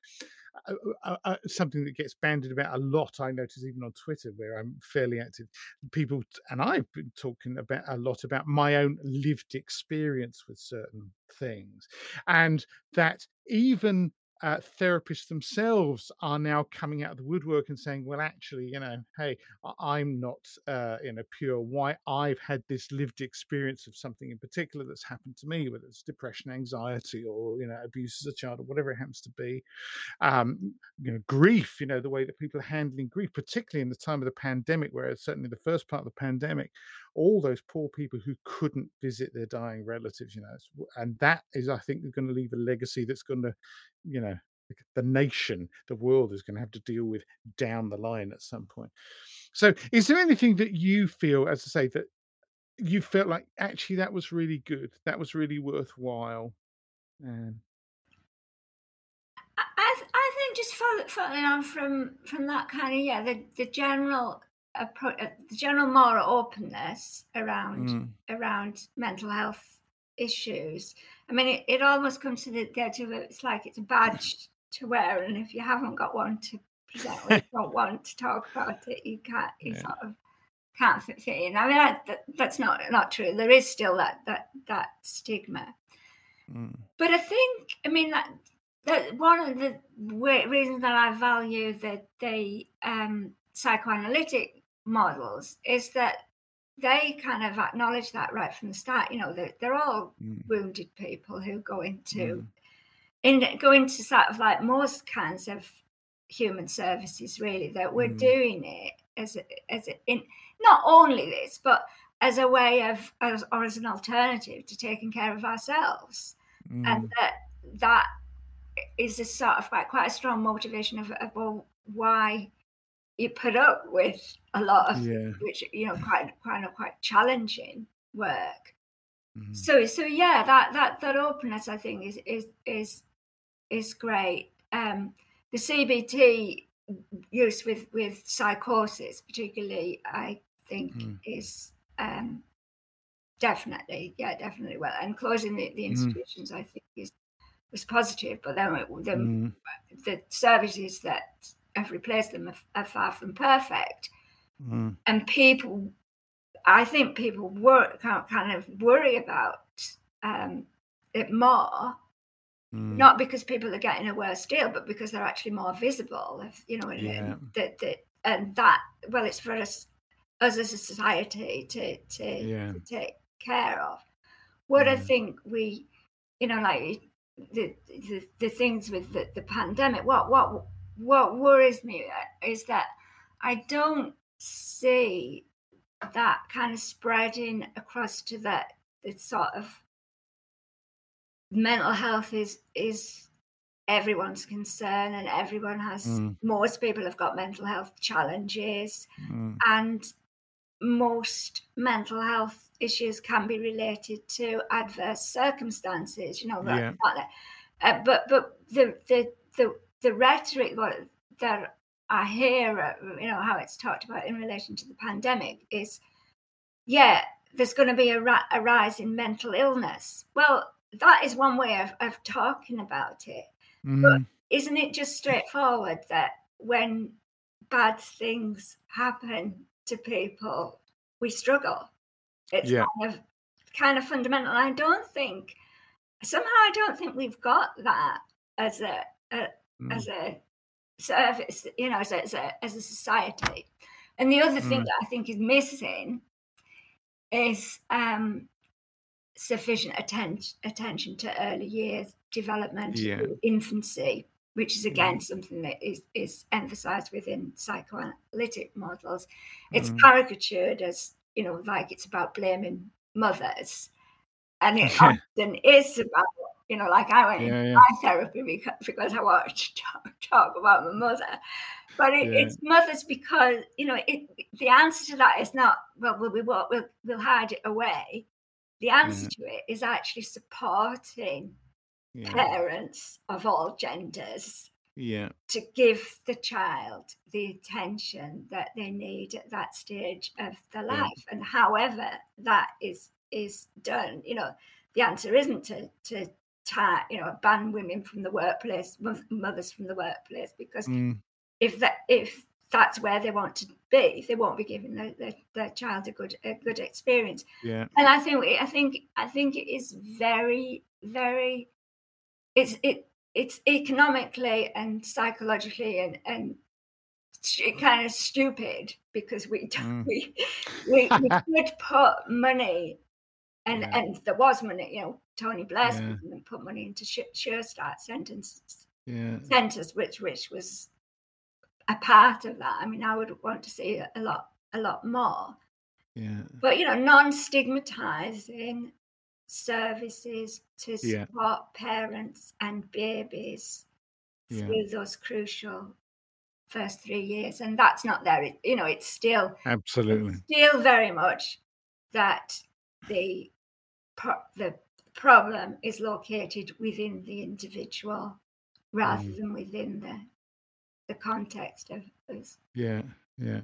uh, uh, uh, something that gets banded about a lot. I notice even on Twitter, where I'm fairly active. People and I've been talking about a lot about my own lived experience with certain things, and that even uh, therapists themselves are now coming out of the woodwork and saying, well, actually, you know, hey, I'm not uh, in a pure why I've had this lived experience of something in particular that's happened to me, whether it's depression, anxiety, or, you know, abuse as a child, or whatever it happens to be. Um, you know, grief, you know, the way that people are handling grief, particularly in the time of the pandemic, where certainly the first part of the pandemic, all those poor people who couldn't visit their dying relatives, you know, and that is, I think, going to leave a legacy that's going to, you know, the nation, the world is going to have to deal with down the line at some point. So, is there anything that you feel, as I say, that you felt like actually that was really good, that was really worthwhile? And I, I think just following on from from that kind of yeah, the the general uh, the general moral openness around mm. around mental health issues. I mean, it, it almost comes to the get to it's like it's a badge to wear, and if you haven't got one to present, or you don't want to talk about it, you can't. You yeah. sort of can't fit in. I mean, that, that's not not true. There is still that that that stigma. Mm. But I think, I mean, that that one of the reasons that I value the the um, psychoanalytic models is that they kind of acknowledge that right from the start. You know, they're, they're all mm. wounded people who go into mm. in go into sort of like most kinds of human services. Really, that we're mm. doing it as a, as a, in not only this, but as a way of as, or as an alternative to taking care of ourselves, and mm. that that is a sort of quite quite a strong motivation of, of well, why you put up with a lot of yeah. which you know quite quite quite challenging work. Mm-hmm. So so yeah, that that that openness I think is is is is great. Um, the CBT use with with psychosis, particularly, I think mm-hmm. is um, definitely yeah definitely well. And closing the, the mm-hmm. institutions, mm-hmm. I think is was positive. But then the, mm-hmm. the services that have replaced them are, are far from perfect. Mm. And people, I think people were kind of worry about um, it more, mm. not because people are getting a worse deal, but because they're actually more visible. If, you know, yeah. that, that, and that, well, it's for us, us as a society to, to, yeah. to take care of. What I think we, you know, like the the, the things with the, the pandemic, what what what worries me is that I don't see that kind of spreading across to that the sort of mental health is is everyone's concern and everyone has mm. most people have got mental health challenges mm. and most mental health issues can be related to adverse circumstances you know yeah. uh, but but the the the the rhetoric that I hear, uh, you know, how it's talked about in relation to the pandemic is, yeah, there's going to be a, ra- a rise in mental illness. Well, that is one way of, of talking about it. Mm. But mm-hmm. isn't it just straightforward that when bad things happen to people, we struggle? It's yeah. kind of kind of fundamental. I don't think somehow I don't think we've got that as a, a mm. as a service, you know, as a, as a, as a society. And the other thing mm. that I think is missing is um, sufficient attention attention to early years development, yeah. infancy, which is again mm. something that is is emphasized within psychoanalytic models. It's mm. caricatured as you know, like it's about blaming mothers, and it often is about you know, like I went yeah, into yeah. my therapy because, because I wanted to talk, talk about my mother. But it, yeah. it's mothers because, you know, it, the answer to that is not, well, we'll, we'll, we'll, we'll hide it away. The answer mm-hmm. to it is actually supporting parents of all genders yeah to give the child the attention that they need at that stage of their life and however that is is done. You know, the answer isn't to to tie, you know, ban women from the workplace, mothers from the workplace, because mm. if that if that's where they want to be, they won't be giving their, their, their, child a good a good experience. Yeah. And I think I think I think it is very very it's it it's economically and psychologically and and kind of stupid because we mm. we, we, we could put money and yeah. and there was money you know Tony Blair yeah. put money into Sure Start sentence yeah. centers which which was a part of that I mean I would want to see a lot a lot more yeah but you know non-stigmatizing services to support yeah. parents and babies through those crucial first three years, and that's not there. It, you know, it's still absolutely still very much that the the problem is located within the individual rather mm. than within the the context of us. Yeah. Yeah,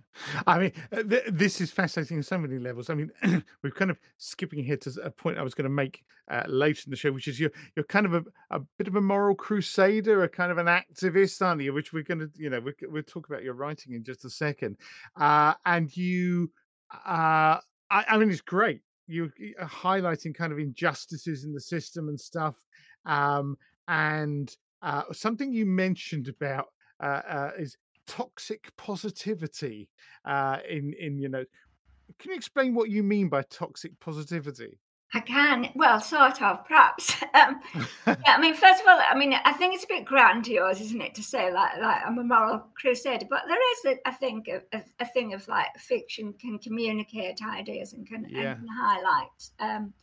I mean, uh, th- this is fascinating on so many levels. I mean, we're kind of skipping here to a point I was going to make uh, later in the show, which is you're you're kind of a, a bit of a moral crusader, a kind of an activist, aren't you? Which we're going to, you know, we, we'll talk about your writing in just a second. Uh, and you, uh, I, I mean, it's great. You are highlighting kind of injustices in the system and stuff. Um, and uh, something you mentioned about uh, uh, is toxic positivity uh, in in you know can you explain what you mean by toxic positivity I can, well, sort of, perhaps. Um, yeah, I mean, first of all, I mean, I think it's a bit grandiose, isn't it, to say like, like I'm a moral crusader? But there is, a, I think, a, a, thing of like fiction can communicate ideas and can, yeah. and can highlight um,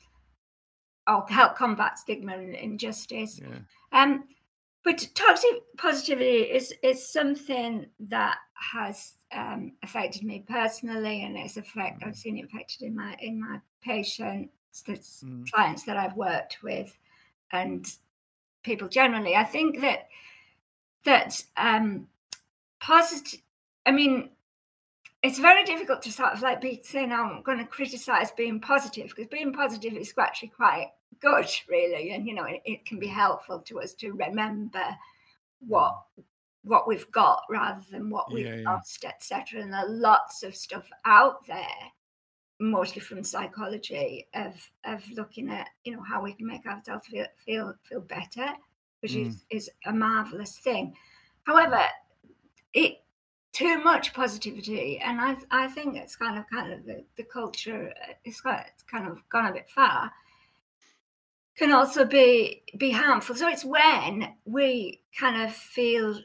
or help combat stigma and injustice. Yeah. Um, but toxic positivity is is something that has um, affected me personally, and it's affect I've seen it affected in my in my patients, the mm. clients that I've worked with, and people generally. I think that that um, positive. I mean, it's very difficult to sort of like be saying I'm going to criticize being positive because being positive is actually quite good, really, and you know it, it, can be helpful to us to remember what what we've got rather than what we've yeah, yeah. lost, etc. And there are lots of stuff out there, mostly from psychology, of of looking at you know how we can make ourselves feel feel feel better, which mm. is is a marvelous thing. However, it too much positivity, and I I think it's kind of kind of the, the culture. It's got it's kind of gone a bit far can also be be harmful. So it's when we kind of feel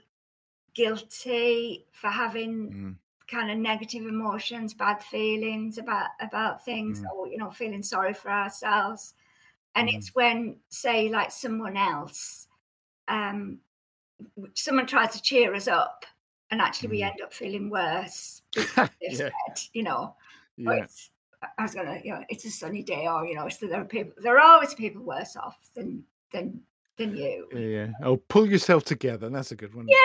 guilty for having mm. Kind of negative emotions, bad feelings about about things, mm. or you know, feeling sorry for ourselves. And mm. it's when, say, like someone else, um, someone tries to cheer us up, and actually we mm. end up feeling worse. yeah. said, you know, yeah. I was gonna, you know, it's a sunny day, or you know, so there are people. There are always people worse off than than than you. Yeah. Oh, pull yourself together. That's a good one. Yeah,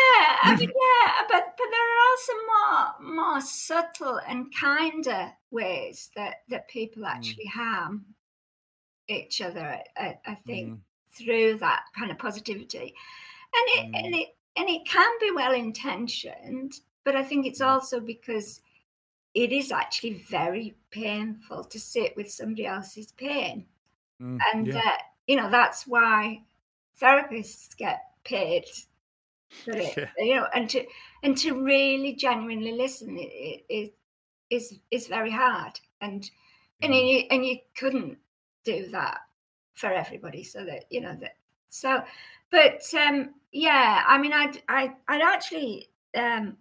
I mean, yeah, but but there are also more more subtle and kinder ways that that people mm. actually mm. harm each other. I, I think mm. through that kind of positivity, and it mm. and it and it can be well intentioned, but I think it's mm. also because it is actually very painful to sit with somebody else's pain. Mm, and yeah. uh, you know, that's why therapists get paid for it. Yeah. You know, and to and to really genuinely listen it, it is is very hard. And mm. and you and you couldn't do that for everybody. So that you know that so but um yeah, I mean I'd I I'd actually um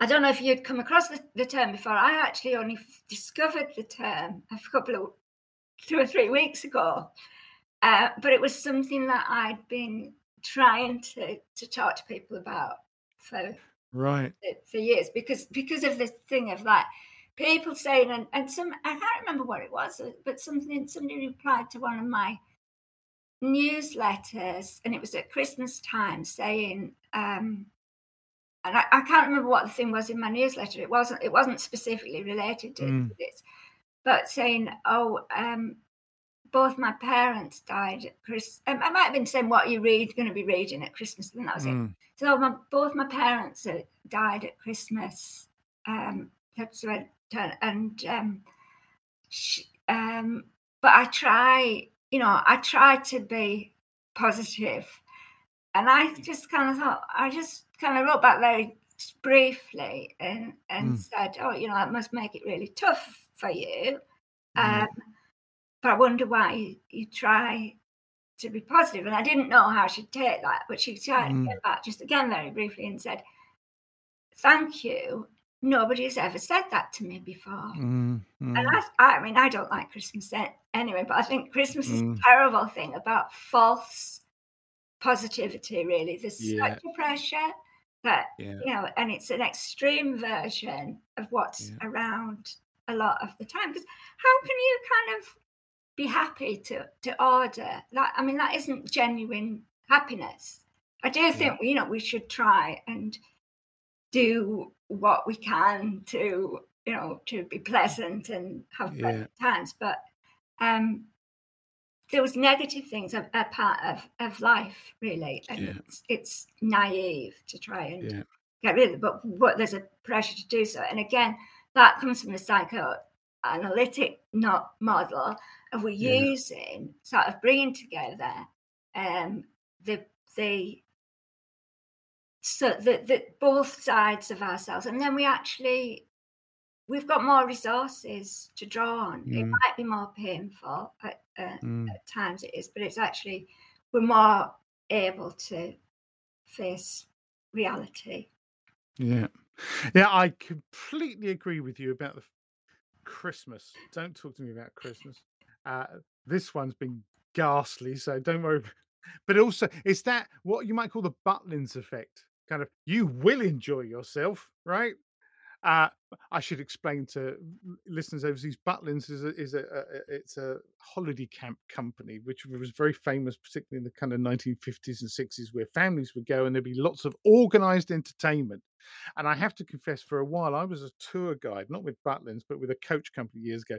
I don't know if you'd come across the, the term before. I actually only discovered the term a couple of two or three weeks ago, uh, but it was something that I'd been trying to to talk to people about for right for years because because of this thing of like people saying and, and some I can't remember what it was, but something somebody replied to one of my newsletters and it was at Christmas time saying. Um, and I, I, can't remember what the thing was in my newsletter. It wasn't it wasn't specifically related to, mm. this, but saying, "Oh, um, both my parents died at Christmas." Um, I might have been saying what you read going to be reading at Christmas, and that was mm. it. So my, both my parents died at Christmas. Um, that's right, and um, she, um, but I try, you know, I try to be positive, and I just kind of thought, I just kind of wrote back very briefly and and mm. said, "Oh, you know, that must make it really tough for you." Mm. Um, but I wonder why you, you, try to be positive. And I didn't know how she'd take that, but she tried mm. back just again very briefly and said, "Thank you." Nobody's ever said that to me before. Mm, and I, I mean, I don't like Christmas anyway, but I think Christmas is a mm. terrible thing about false positivity, really. There's yeah. such a pressure that yeah. you know and it's an extreme version of what's yeah. around a lot of the time because how can you kind of be happy to to order that i mean that isn't genuine happiness i do think yeah. you know we should try and do what we can to you know to be pleasant and have pleasant times but um those negative things are, are part of, of life, really. And yeah. it's, it's naive to try and yeah. get rid of it, but, but there's a pressure to do so. And again, that comes from the psychoanalytic not model of we're yeah. using sort of bringing together um, the the so that the, both sides of ourselves, and then we actually we've got more resources to draw on. Mm. It might be more painful at, uh, mm. at times, it is, but it's actually we're more able to face reality. Yeah, yeah, I completely agree with you about the Christmas. Don't talk to me about Christmas. Uh, this one's been ghastly, so don't worry. But also, it's that what you might call the Butlins effect. Kind of, you will enjoy yourself, right? Uh, I should explain to listeners overseas. Butlins is a, is a, a, it's a holiday camp company which was very famous, particularly in the kind of 1950s and 60s, where families would go and there'd be lots of organised entertainment. And I have to confess, for a while I was a tour guide, not with Butlins, but with a coach company years ago,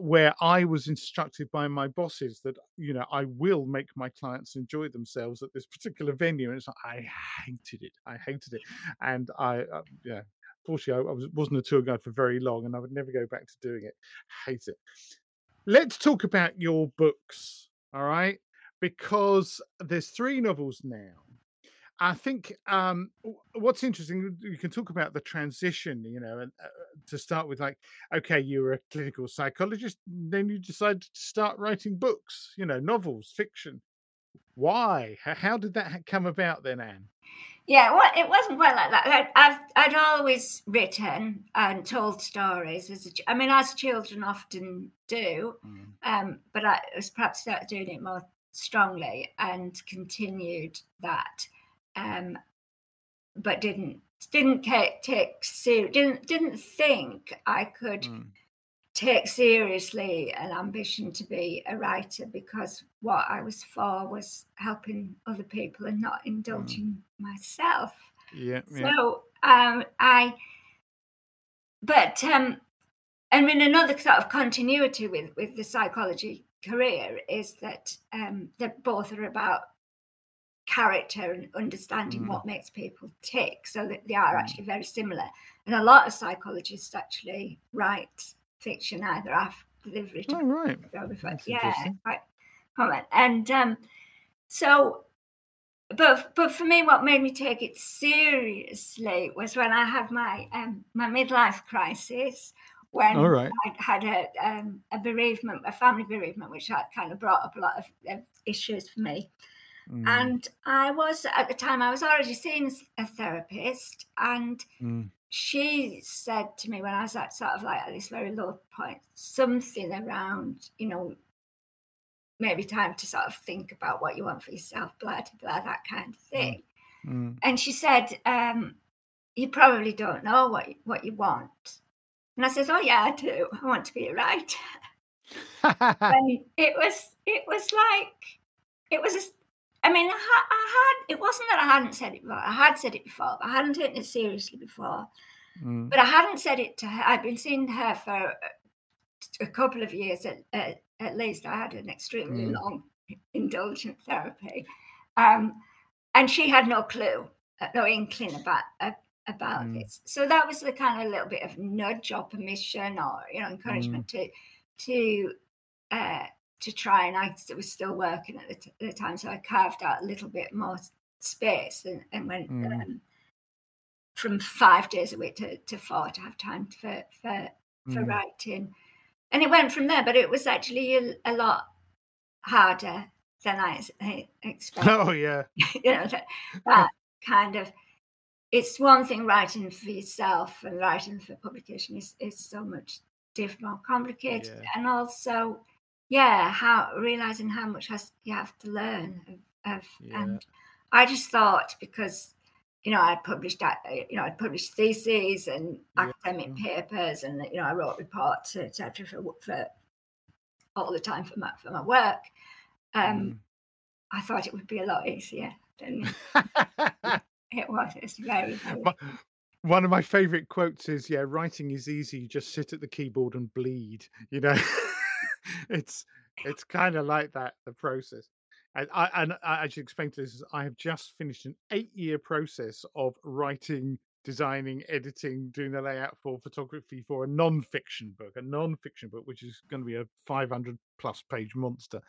where I was instructed by my bosses that you know I will make my clients enjoy themselves at this particular venue. And it's like I hated it. I hated it, and I uh, yeah Fortunately, I, was, wasn't a tour guide for very long, and I would never go back to doing it. Hate it. Let's talk about your books, all right? Because there's three novels now. I think um, what's interesting, you can talk about the transition, you know, and uh, to start with, like, okay, you were a clinical psychologist, then you decided to start writing books, you know, novels, fiction. Why? How did that come about then, Anne? Yeah, well, it wasn't quite like that. I've I'd always written and told stories. As a, I mean, as children often do, mm. um, but I was perhaps started doing it more strongly and continued that, um, but didn't didn't take, take didn't didn't think I could mm take seriously an ambition to be a writer because what I was for was helping other people and not indulging mm. myself. Yeah, yeah. So um, I, but um, I mean another sort of continuity with with the psychology career is that um, that both are about character and understanding mm. what makes people tick so that they are mm. actually very similar and a lot of psychologists actually write fiction either after they've written. Oh, right. yeah, right. Comment. And um, so, but but for me, what made me take it seriously was when I had my um, my midlife crisis. When All right. I had a um, a bereavement, a family bereavement, which had kind of brought up a lot of, of issues for me. Mm. And I was at the time I was already seeing a therapist, and mm she said to me when I was at sort of like at this very low point, something around, you know, maybe time to sort of think about what you want for yourself, blah, blah, that kind of mm, thing. Mm. And she said, um, you probably don't know what, what you want. And I said, oh, yeah, I do. I want to be a writer. and it was, it was like, it was a, I mean, I, I, had, it wasn't that I hadn't said it before. I had said it before, but I hadn't taken it seriously before. Mm. But I hadn't said it to her. I'd been seeing her for a couple of years at, at, at least, I had an extremely mm. long indulgent therapy. Um, and she had no clue, uh, no inkling about uh, about mm. this. So that was the kind of little bit of nudge or permission or you know encouragement mm. to to uh, to try. And I was still working at the, t- the, time, so I carved out a little bit more space and, and went mm. um, from five days a week to, to four to have time for for for mm. writing. And it went from there, but it was actually a, a lot harder than I, I expected. Oh yeah, you know that, that kind of. It's one thing writing for yourself and writing for publication is is so much different, more complicated, yeah. and also, yeah, how realizing how much has you have to learn of, yeah. and I just thought because you know I'd published you know I'd published theses and yeah. academic papers and you know I wrote reports etc for for all the time for my for my work. Um, mm. I thought it would be a lot easier than it was. It's very, very one of my favorite quotes is yeah writing is easy you just sit at the keyboard and bleed you know it's it's kind of like that the process and I, and I should explain to this I have just finished an eight year process of writing, designing, editing, doing the layout for photography for a non fiction book, a non fiction book, which is going to be a 500 plus page monster.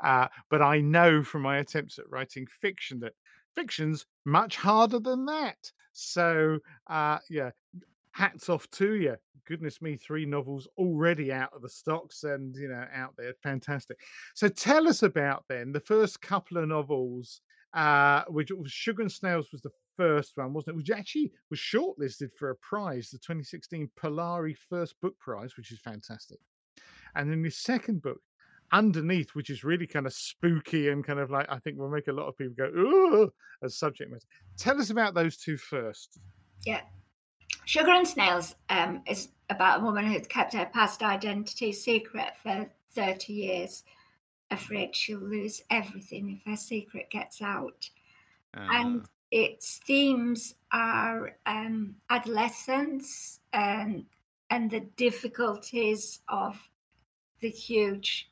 Uh, but I know from my attempts at writing fiction that fiction's much harder than that. So, uh, yeah, hats off to you goodness me, three novels already out of the stocks and you know out there, fantastic. So tell us about then the first couple of novels, uh, which was Sugar and Snails was the first one, wasn't it? Which actually was shortlisted for a prize, the 2016 Polari First Book Prize, which is fantastic. And then the second book, Underneath, which is really kind of spooky and kind of like I think will make a lot of people go, "Ooh," as subject matter. Tell us about those two first. Yeah, Sugar and Snails um, is about a woman who's kept her past identity secret for 30 years, afraid she'll lose everything if her secret gets out. Uh-huh. And its themes are um, adolescence and, and the difficulties of the huge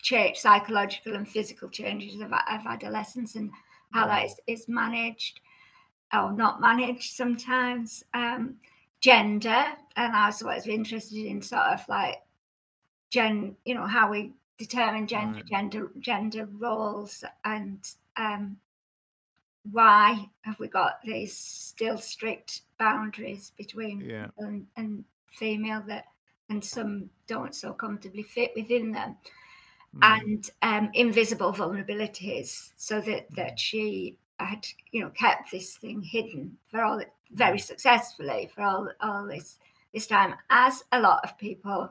change, psychological and physical changes of, of adolescence and how that is, is managed or not managed sometimes. Um, gender, and I was always interested in sort of like gen, you know, how we determine gender, right. gender, gender roles, and um, why have we got these still strict boundaries between yeah. and, and female that, and some don't so comfortably fit within them. Mm. And um, invisible vulnerabilities, so that that she had you know kept this thing hidden for all very successfully for all all this this time, as a lot of people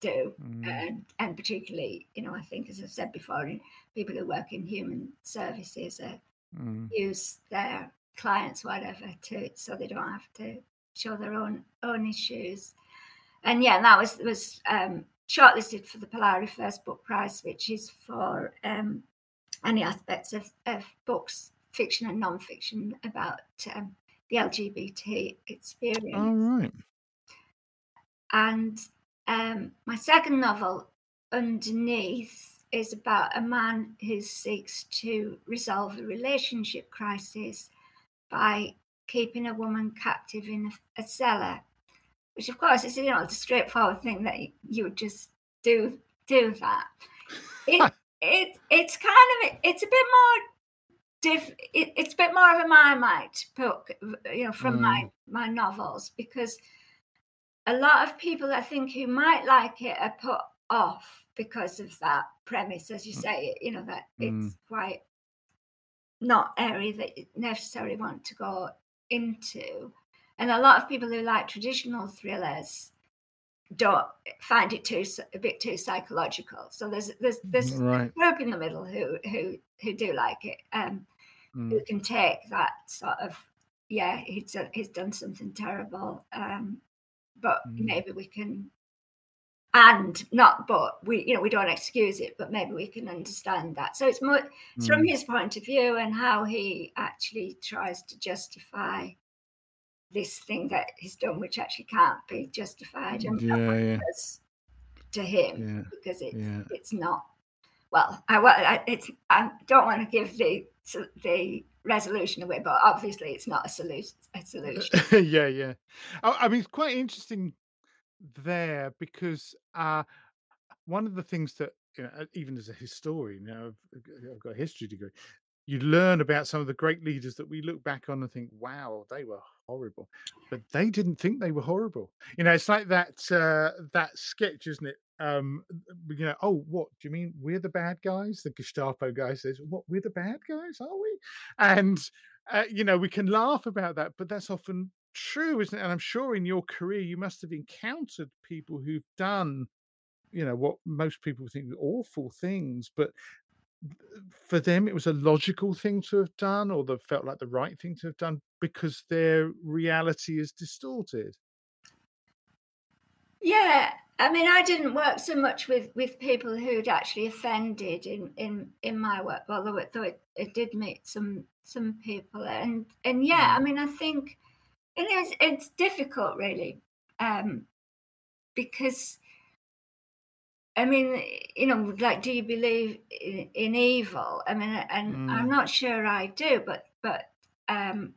do, mm. and and particularly you know I think as I've said before, people who work in human services uh, mm. use their clients whatever to so they don't have to show their own own issues, and yeah, that was was um, shortlisted for the Polari First Book Prize, which is for um, any aspects of, of books, fiction and non-fiction, about um, the LGBT experience. All right. And um, my second novel, Underneath, is about a man who seeks to resolve a relationship crisis by keeping a woman captive in a, a cellar, which of course is you know the straightforward thing that you would just do do that. It, it it's kind of it's a bit more diff, it, it's a bit more of a Marmite book, you know, from mm. my my novels because a lot of people I think who might like it are put off because of that premise, as you mm. say, you know, that mm. it's quite not area that you necessarily want to go into. And a lot of people who like traditional thrillers don't find it too a bit too psychological. So there's there's there's right. a group in the middle who who who do like it. Um, mm. who can take that sort of yeah he's done, he's done something terrible um, but mm. maybe we can and not but we you know we don't excuse it but maybe we can understand that so it's more it's mm. from his point of view and how he actually tries to justify this thing that he's done which actually can't be justified and yeah, yeah. to him Yeah. because it's Yeah. it's not. Well, I, I it's I don't want to give the the resolution away, but obviously it's not a solution. A solution. yeah, yeah. I, I mean, it's quite interesting there because uh, one of the things that you know, uh, even as a historian, you know, I've, I've got a history degree. You learn about some of the great leaders that we look back on and think, "Wow, they were horrible," but they didn't think they were horrible. You know, it's like that uh, that sketch, isn't it? Um, you know, oh, what do you mean we're the bad guys? The Gestapo guy says, "What we're the bad guys, are we?" And uh, you know, we can laugh about that, but that's often true, isn't it? And I'm sure in your career you must have encountered people who've done, you know, what most people think awful things, but for them it was a logical thing to have done, or they felt like the right thing to have done because their reality is distorted. Yeah, I mean, I didn't work so much with with people who'd actually offended in in in my work, although it, though it, it did meet some some people, and and yeah, I Mm. mean, I think it is it's difficult really, um, because I mean, you know, like, do you believe in, in evil? I mean, and I'm Mm. not sure I do, but but um,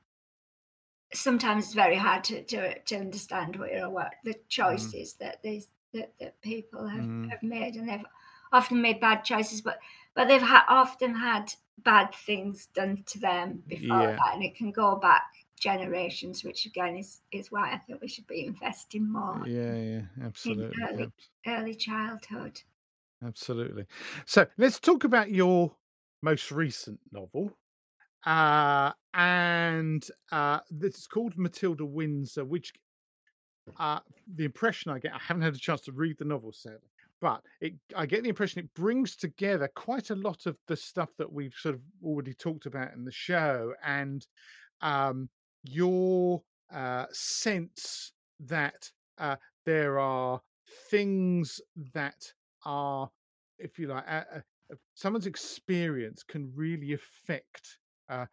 sometimes it's very hard to to, to understand what you know what the Mm. choices that these that, that people have, Mm. have made, and they've often made bad choices, but but they've ha- often had bad things done to them before Yeah. that, and it can go back generations, which again is is why I think we should be investing more Yeah, yeah, in absolutely. early early childhood. Absolutely. So let's talk about your most recent novel. Uh, and uh, this is called Matilda Windsor, which uh, the impression I get, I haven't had a chance to read the novel, sadly, but it, I get the impression it brings together quite a lot of the stuff that we've sort of already talked about in the show and um, your uh, sense that uh, there are things that are, if you like, someone's experience can really affect uh,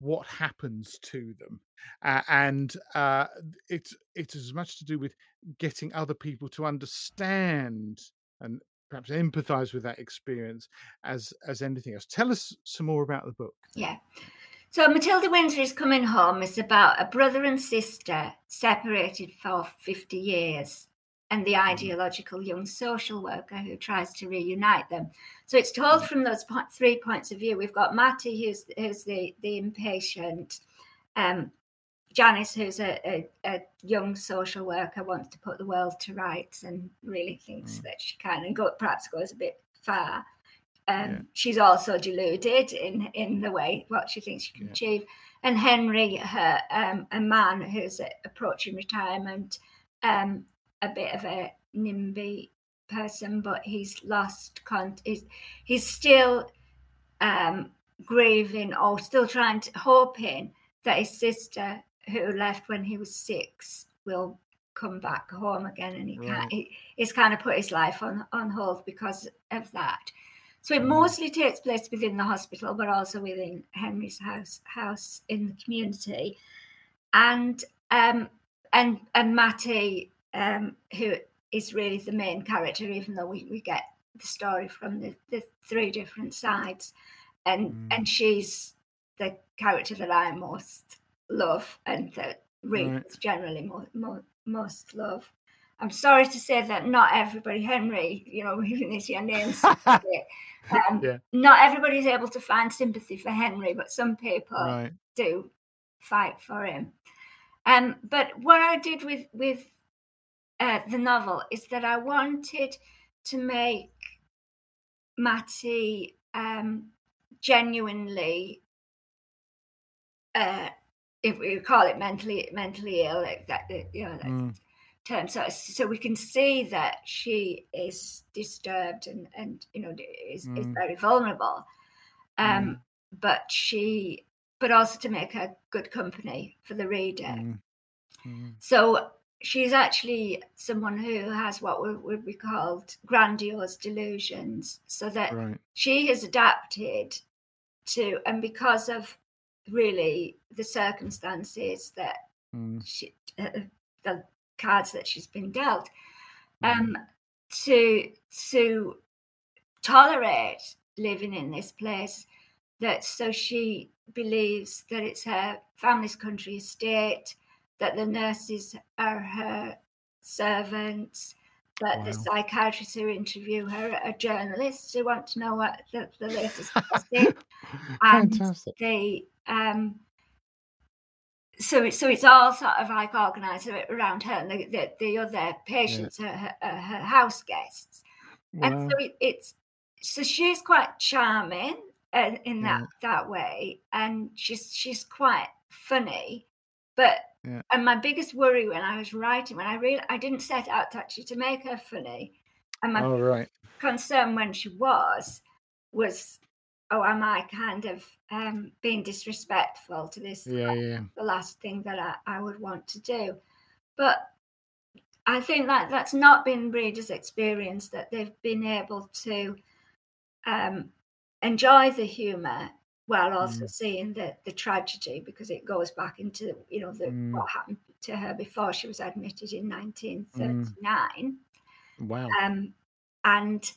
what happens to them, uh, and uh, it's it's as much to do with getting other people to understand and perhaps empathize with that experience as as anything else. Tell us some more about the book. Yeah. So Matilda Windsor is coming home. It's about a brother and sister separated for 50 years and the ideological young social worker who tries to reunite them. So it's told from those three points of view. We've got Matty, who's, who's the, the impatient, um, Janice, who's a, a, a young social worker, wants to put the world to rights and really thinks Mm. that she can and go, perhaps goes a bit far. Um, Yeah. She's also deluded in in the way what she thinks she can Yeah. achieve. And Henry, her um, a man who's approaching retirement, um, a bit of a NIMBY person, but he's lost. He's, he's still um, grieving or still trying to hoping that his sister, who left when he was six, will come back home again, and he Right. can't. He, he's kind of put his life on on hold because of that. So it Mm. mostly takes place within the hospital, but also within Henry's house house in the community, and um and and Matty, um, who is really the main character, even though we, we get the story from the, the three different sides, and Mm. and she's the character that I most love and that readers Right. generally mo- mo- most love. I'm sorry to say that not everybody, Henry, you know, even if your name's um, Yeah. not everybody's able to find sympathy for Henry, but some people Right. do fight for him. Um, but what I did with with uh, the novel is that I wanted to make Matty um, genuinely, uh, if we call it mentally mentally ill, like that you know that Mm. term, so so we can see that she is disturbed and and you know is is Mm. very vulnerable. Um, Mm. but she, but also to make her good company for the reader. Mm. Mm. So she's actually someone who has what would, be called grandiose delusions, so that Right. she has adapted to, and because of really the circumstances that Mm. she, uh, the cards that she's been dealt, Mm. um, to to tolerate living in this place that so she believes that it's her family's country estate that the nurses are her servants that wow. the psychiatrists who interview her are journalists who want to know what the, the latest is and Fantastic. they um so so it's all sort of like organized around her and the, the, the other patients yeah. her, her, her, house guests wow. and so it, it's so she's quite charming uh, in that yeah. that way and she's she's quite funny but yeah. and my biggest worry when i was writing when i really i didn't set out actually to make her funny and my oh, right. concern when she was was oh, am I kind of um, being disrespectful to this? Yeah, yeah. The last thing that I, I would want to do. But I think that that's not been readers' experience that they've been able to um, enjoy the humour while also mm. seeing the the tragedy because it goes back into you know the mm. what happened to her before she was admitted in 1939. Mm. Wow. Um, and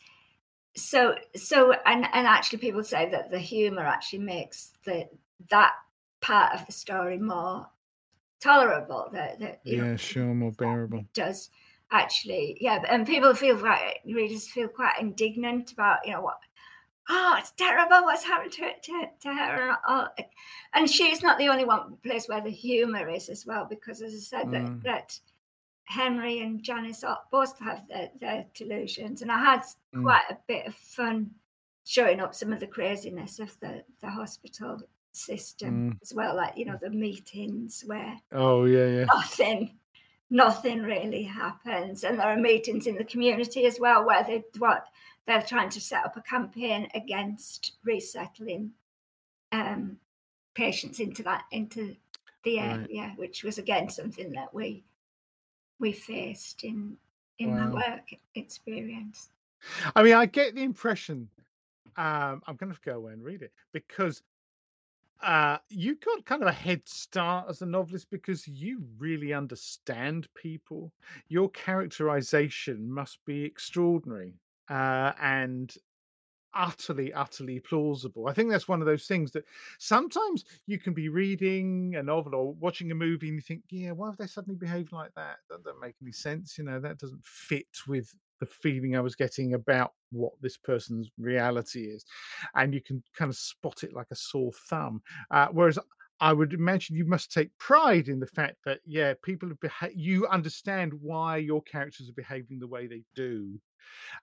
so so and and actually people say that the humor actually makes the that part of the story more tolerable that, that yeah know, sure more bearable does actually yeah and people feel quite readers feel quite indignant about you know what oh it's terrible what's happened to it to, to her and, and she's not the only one place where the humor is as well because as i said mm. that that Henry and Janice both have their, their delusions, and I had mm. quite a bit of fun showing up some of the craziness of the, the hospital system mm. as well, like you know the meetings where oh yeah yeah nothing nothing really happens, and there are meetings in the community as well where they what they're trying to set up a campaign against resettling um, patients into that into the area, right. which was again something that we we faced in in wow. my work experience. I mean, I get the impression. Um, I'm going to go away and read it because uh, you got kind of a head start as a novelist because you really understand people. Your characterization must be extraordinary, uh, and utterly, utterly plausible. I think that's one of those things that sometimes you can be reading a novel or watching a movie and you think, yeah, why have they suddenly behaved like that? That doesn't make any sense. You know, that doesn't fit with the feeling I was getting about what this person's reality is. And you can kind of spot it like a sore thumb. Uh, whereas I would imagine you must take pride in the fact that, yeah, people have beha- you understand why your characters are behaving the way they do.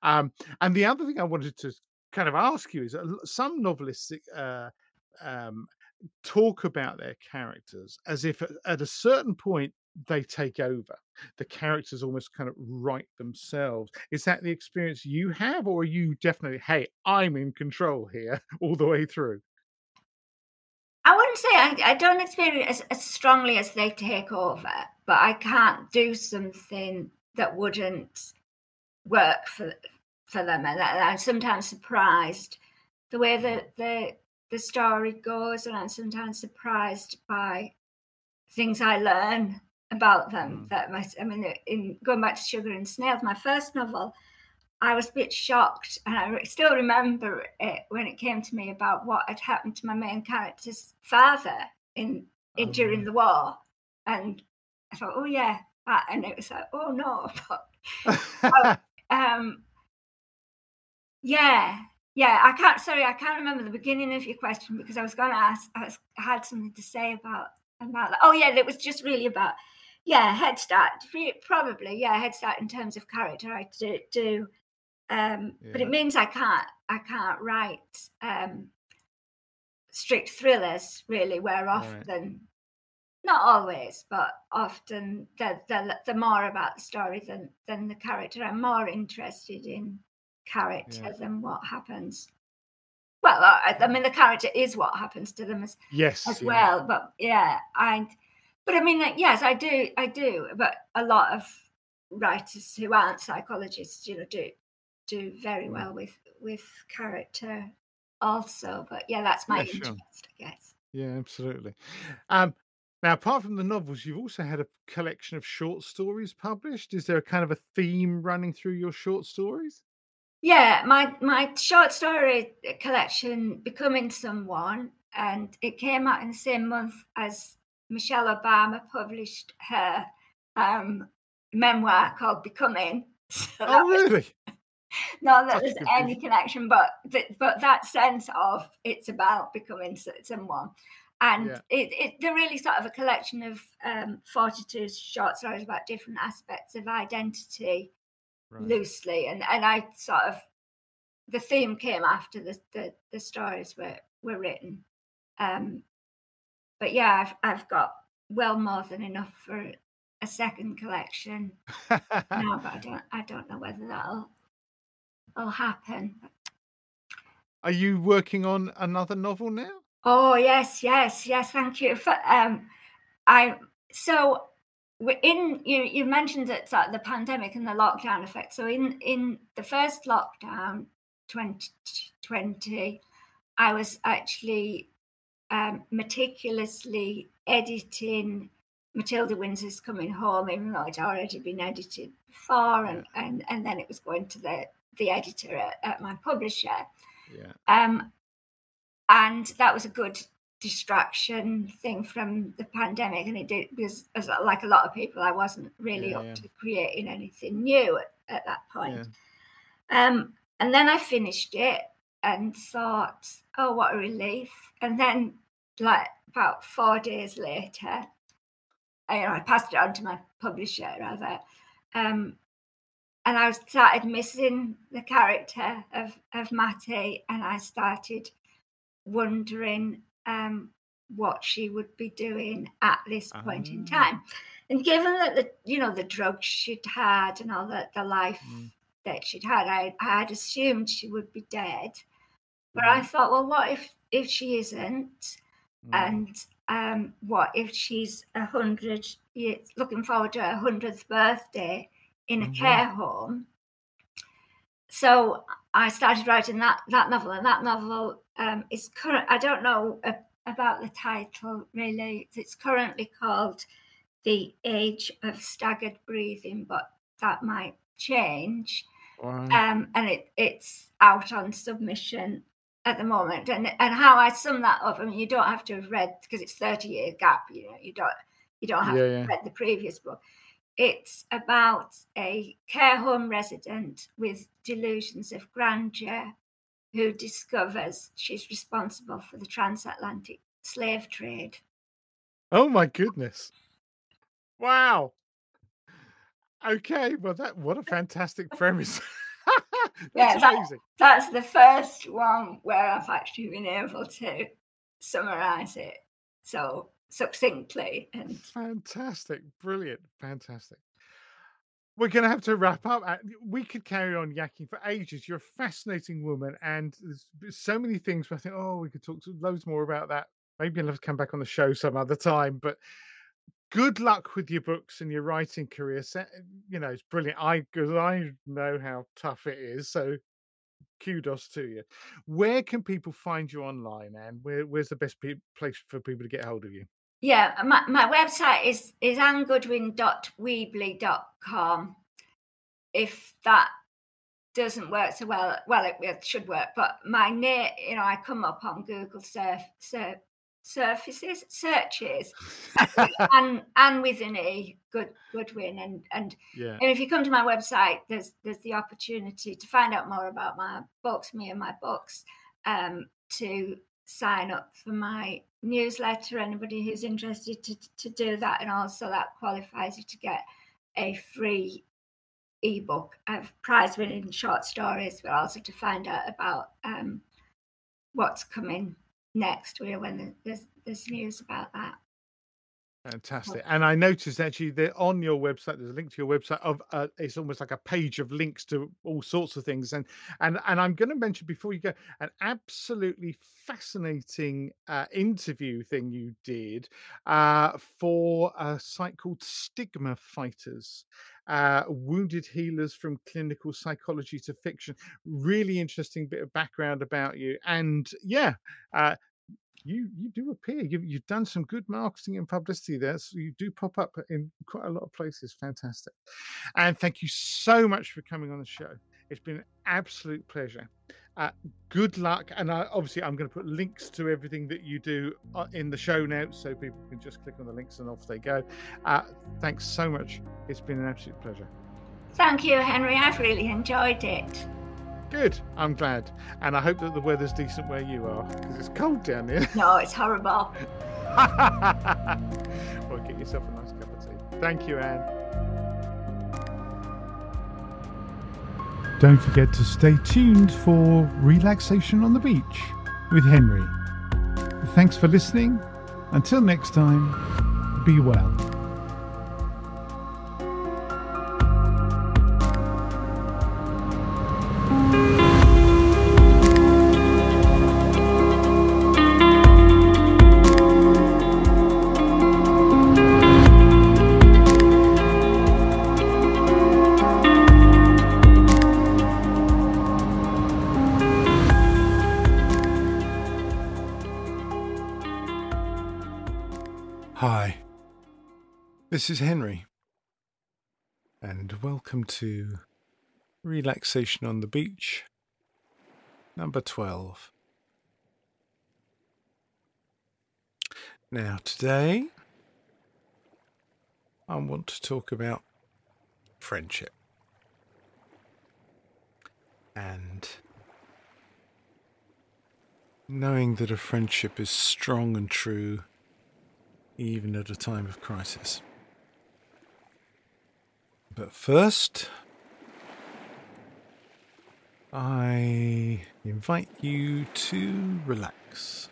Um, and the other thing I wanted to kind of ask you is some novelists uh, um, talk about their characters as if at, at a certain point they take over. The characters almost kind of write themselves. Is that the experience you have, or are you definitely, hey, I'm in control here all the way through? I wouldn't say I, I don't experience as, as strongly as they take over, but I can't do something that wouldn't work for for them, and I'm sometimes surprised the way that the the story goes, and I'm sometimes surprised by things I learn about them. Mm. That my, I mean, in going back to Sugar and Snails, my first novel, I was a bit shocked, and I still remember it when it came to me about what had happened to my main character's father in, in oh, during the war, and I thought, oh yeah, and it was like, oh no, but um, yeah, yeah. I can't. Sorry, I can't remember the beginning of your question because I was going to ask. I, was, I had something to say about about that. Oh yeah, it was just really about yeah head start. Probably yeah head start in terms of character. I do, do um, yeah. but it means I can't I can't write um, strict thrillers really. Where often. Not always, but often they're, they're, they're more about the story than, than the character. I'm more interested in character yeah. than what happens. Well, I, I, mean, the character is what happens to them as yes as yeah. well. But yeah, I. But I mean, yes, I do, I do. But a lot of writers who aren't psychologists, you know, do do very mm. well with with character also. But yeah, that's my yeah, interest, sure. I guess. Yeah, absolutely. Um, Now, apart from the novels, you've also had a collection of short stories published. Is there a kind of a theme running through your short stories? Yeah, my my short story collection, Becoming Someone, and it came out in the same month as Michelle Obama published her um, memoir called Becoming. So oh, really? Not that there's any connection, but but that sense of it's about becoming someone, and yeah. it, it they're really sort of a collection of um, 42 short stories about different aspects of identity, right. loosely, and and I sort of the theme came after the the, the stories were were written. Um, but yeah, I've I've got well more than enough for a second collection now, but I don't I don't know whether that'll will happen. Are you working on another novel now? Oh yes, yes, yes. Thank you. For, um, I so in you you mentioned that uh, the pandemic and the lockdown effect. So in in the first lockdown, 2020, I was actually um, meticulously editing Matilda Windsor's Coming Home, even though it already been edited before, and, and, and then it was going to the, the editor at, at my publisher. Yeah. Um, and that was a good distraction thing from the pandemic. And it did because, as, like a lot of people, I wasn't really yeah, up yeah. to creating anything new at, at that point. Yeah. Um, and then I finished it and thought, oh, what a relief. And then, like, about four days later, I, you know, I passed it on to my publisher, rather. Um, and I started missing the character of, of Matty, and I started wondering um, what she would be doing at this point in ah. time. And given that the you know the drugs she'd had and all that the life mm that she'd had. I, I had assumed she would be dead, but mm. I thought, well, what if if she isn't? Mm. And um, what if she's a hundred years, looking forward to her hundredth birthday in a mm-hmm. care home? So I started writing that that novel, and that novel um, is current. I don't know uh, about the title really. It's currently called "The Age of Staggered Breathing," but that might change. Um, and it, it's out on submission at the moment. And and how I sum that up, I mean, you don't have to have read because it's thirty year gap. You know, you don't you don't have yeah, to have yeah. read the previous book. It's about a care home resident with delusions of grandeur who discovers she's responsible for the transatlantic slave trade. Oh my goodness! Wow. Okay, well, that what a fantastic premise. that's yeah, amazing. That, that's the first one where I've actually been able to summarize it so succinctly and fantastic, brilliant, fantastic. We're going to have to wrap up. Uh, we could carry on yakking for ages. You're a fascinating woman, and there's so many things. Where I think, oh, we could talk loads more about that. Maybe I'll have to come back on the show some other time. But good luck with your books and your writing career. You know, it's brilliant. I because I know how tough it is. So kudos to you. Where can people find you online, and where, where's the best pe- place for people to get hold of you? Yeah, my, my website is is annegoodwin.weebly.com. If that doesn't work so well, well, it, it should work. But my name, you know, I come up on Google surf, surf surfaces searches and and with an e good goodwin and and, yeah. and if you come to my website there's there's the opportunity to find out more about my books me and my books um to sign up for my newsletter. Anybody who's interested to, to do that and also that qualifies you to get a free ebook. Of prize winning short stories but also to find out about um what's coming next. When there's there's news about that. Fantastic. And I noticed actually that on your website, there's a link to your website of uh, it's almost like a page of links to all sorts of things. And and and I'm going to mention before you go an absolutely fascinating uh, interview thing you did uh, for a site called Stigma Fighters. Uh, wounded healers from clinical psychology to fiction. Really interesting bit of background about you, and yeah, uh, you you do appear. You've you've done some good marketing and publicity there. So you do pop up in quite a lot of places. Fantastic, and thank you so much for coming on the show. It's been an absolute pleasure. Uh, good luck, and I, obviously I'm going to put links to everything that you do uh, in the show notes, so people can just click on the links and off they go. Uh, thanks so much. It's been an absolute pleasure. Thank you, Henry. I've really enjoyed it. Good. I'm glad. And I hope that the weather's decent where you are because it's cold down here. No, it's horrible. well, get yourself a nice cup of tea. Thank you, Anne. Don't forget to stay tuned for Relaxation on the Beach with Henry. Thanks for listening. Until next time, be well. This is Henry, and welcome to Relaxation on the Beach, number 12. Now, today I want to talk about friendship and knowing that a friendship is strong and true even at a time of crisis. But first, I invite you to relax.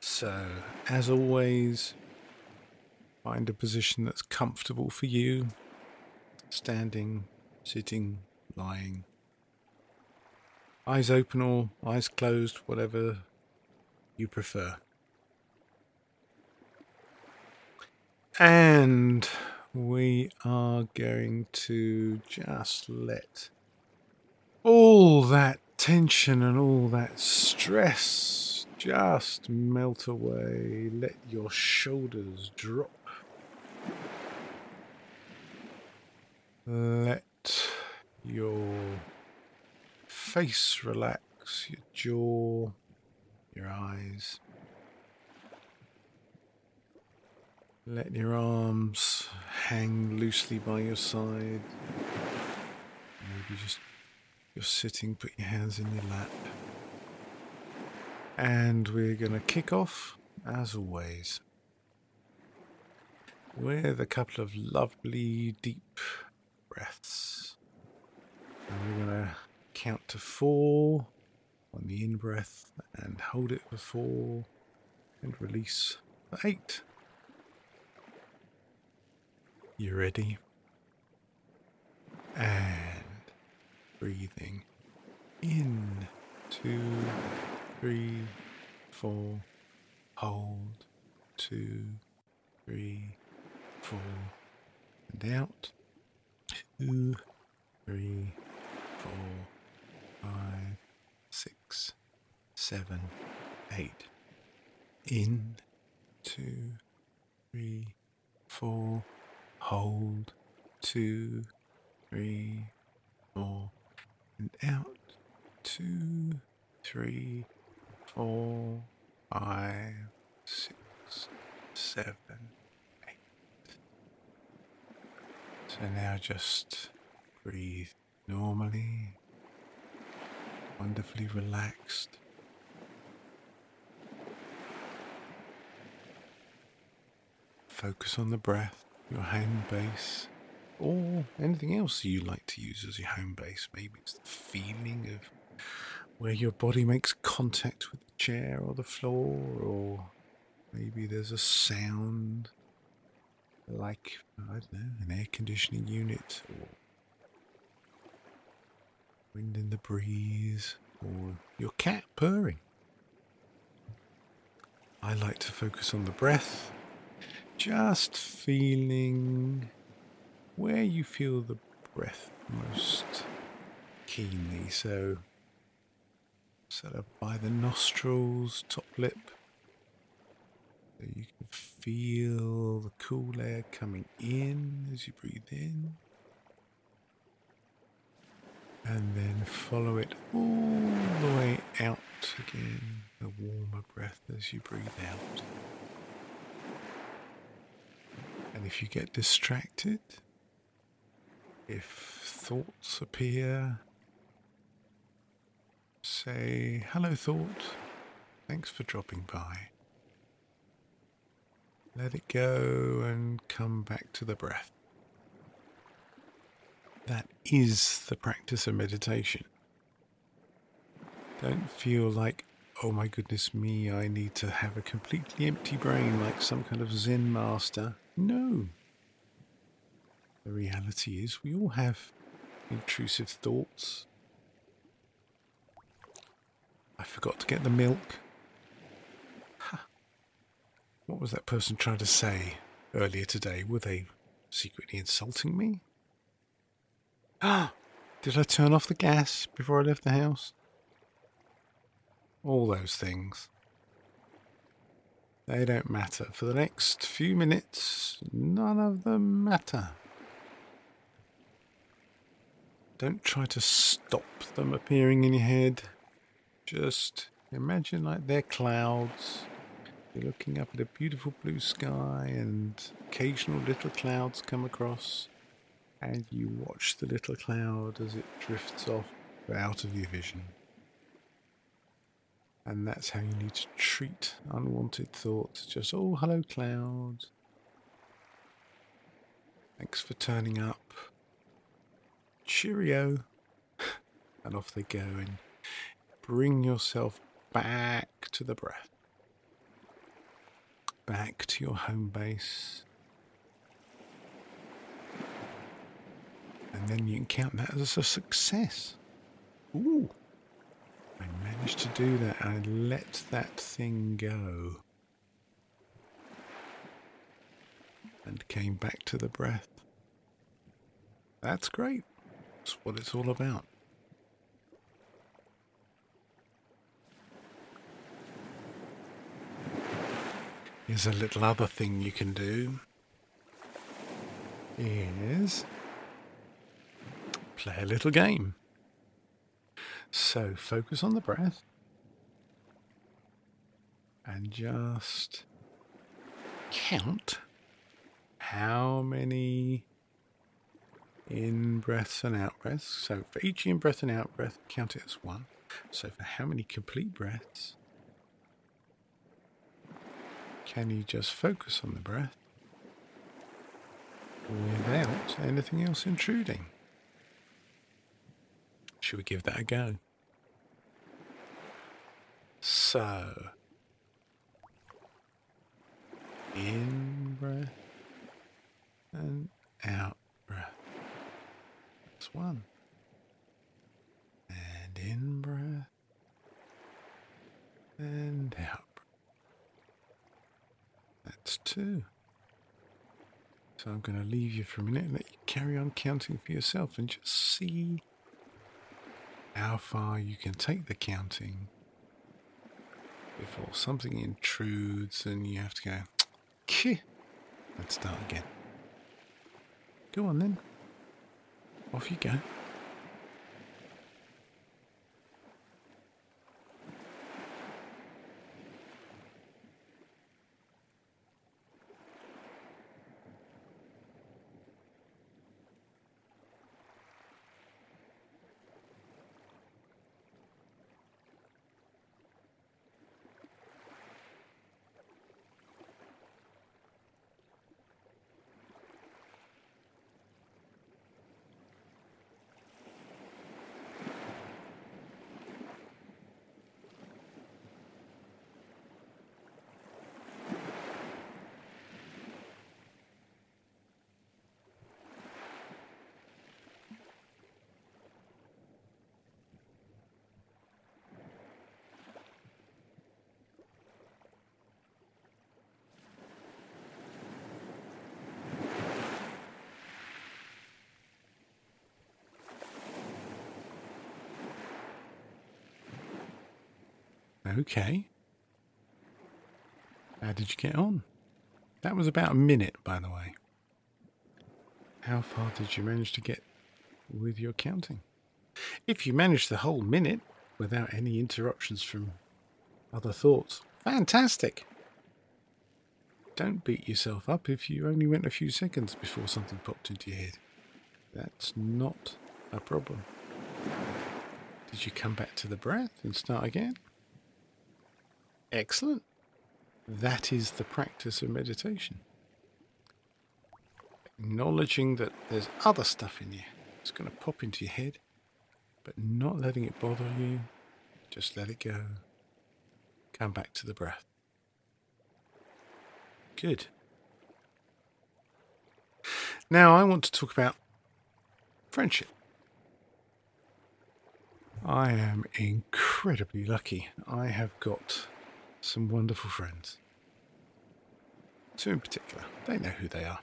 So, as always, find a position that's comfortable for you standing, sitting, lying. Eyes open or eyes closed, whatever you prefer. And we are going to just let all that tension and all that stress just melt away. Let your shoulders drop. Let your face relax, your jaw, your eyes. Let your arms hang loosely by your side. Maybe just you're sitting, put your hands in your lap. And we're going to kick off, as always, with a couple of lovely deep breaths. And we're going to count to four on the in breath and hold it for four and release for eight. You ready? And breathing in, two, three, four, hold, two, three, four, and out, two, three, four, five, six, seven, eight. In, two, three, four, hold, two, three, four, and out, two, three, four, five, six, seven, eight. So now just breathe normally, wonderfully relaxed. Focus on the breath your home base, or anything else you like to use as your home base. Maybe it's the feeling of where your body makes contact with the chair or the floor, or maybe there's a sound like, I don't know, an air conditioning unit, or wind in the breeze, or your cat purring. I like to focus on the breath just feeling where you feel the breath most keenly. So, sort of by the nostrils, top lip. So you can feel the cool air coming in as you breathe in. And then follow it all the way out again, the warmer breath as you breathe out. And if you get distracted, if thoughts appear, say, Hello, thought. Thanks for dropping by. Let it go and come back to the breath. That is the practice of meditation. Don't feel like, oh my goodness me, I need to have a completely empty brain like some kind of Zen master. No. The reality is, we all have intrusive thoughts. I forgot to get the milk. Ha. What was that person trying to say earlier today? Were they secretly insulting me? Ah, did I turn off the gas before I left the house? All those things. They don't matter. For the next few minutes, none of them matter. Don't try to stop them appearing in your head. Just imagine like they're clouds. You're looking up at a beautiful blue sky, and occasional little clouds come across, and you watch the little cloud as it drifts off out of your vision. And that's how you need to treat unwanted thoughts. Just, oh, hello, cloud. Thanks for turning up. Cheerio. and off they go. And bring yourself back to the breath. Back to your home base. And then you can count that as a success. Ooh. I managed to do that. I let that thing go. And came back to the breath. That's great. That's what it's all about. Here's a little other thing you can do. Is play a little game. So focus on the breath and just count how many in breaths and out breaths. So for each in breath and out breath, count it as one. So for how many complete breaths can you just focus on the breath without anything else intruding? Should we give that a go? So, in breath and out breath. That's one. And in breath and out. That's two. So I'm going to leave you for a minute and let you carry on counting for yourself and just see how far you can take the counting before something intrudes and you have to go, let's start again. Go on then. Off you go. Okay. How did you get on? That was about a minute, by the way. How far did you manage to get with your counting? If you managed the whole minute without any interruptions from other thoughts, fantastic. Don't beat yourself up if you only went a few seconds before something popped into your head. That's not a problem. Did you come back to the breath and start again? Excellent. That is the practice of meditation. Acknowledging that there's other stuff in you. It's going to pop into your head, but not letting it bother you. Just let it go. Come back to the breath. Good. Now I want to talk about friendship. I am incredibly lucky. I have got some wonderful friends. Two in particular. They know who they are.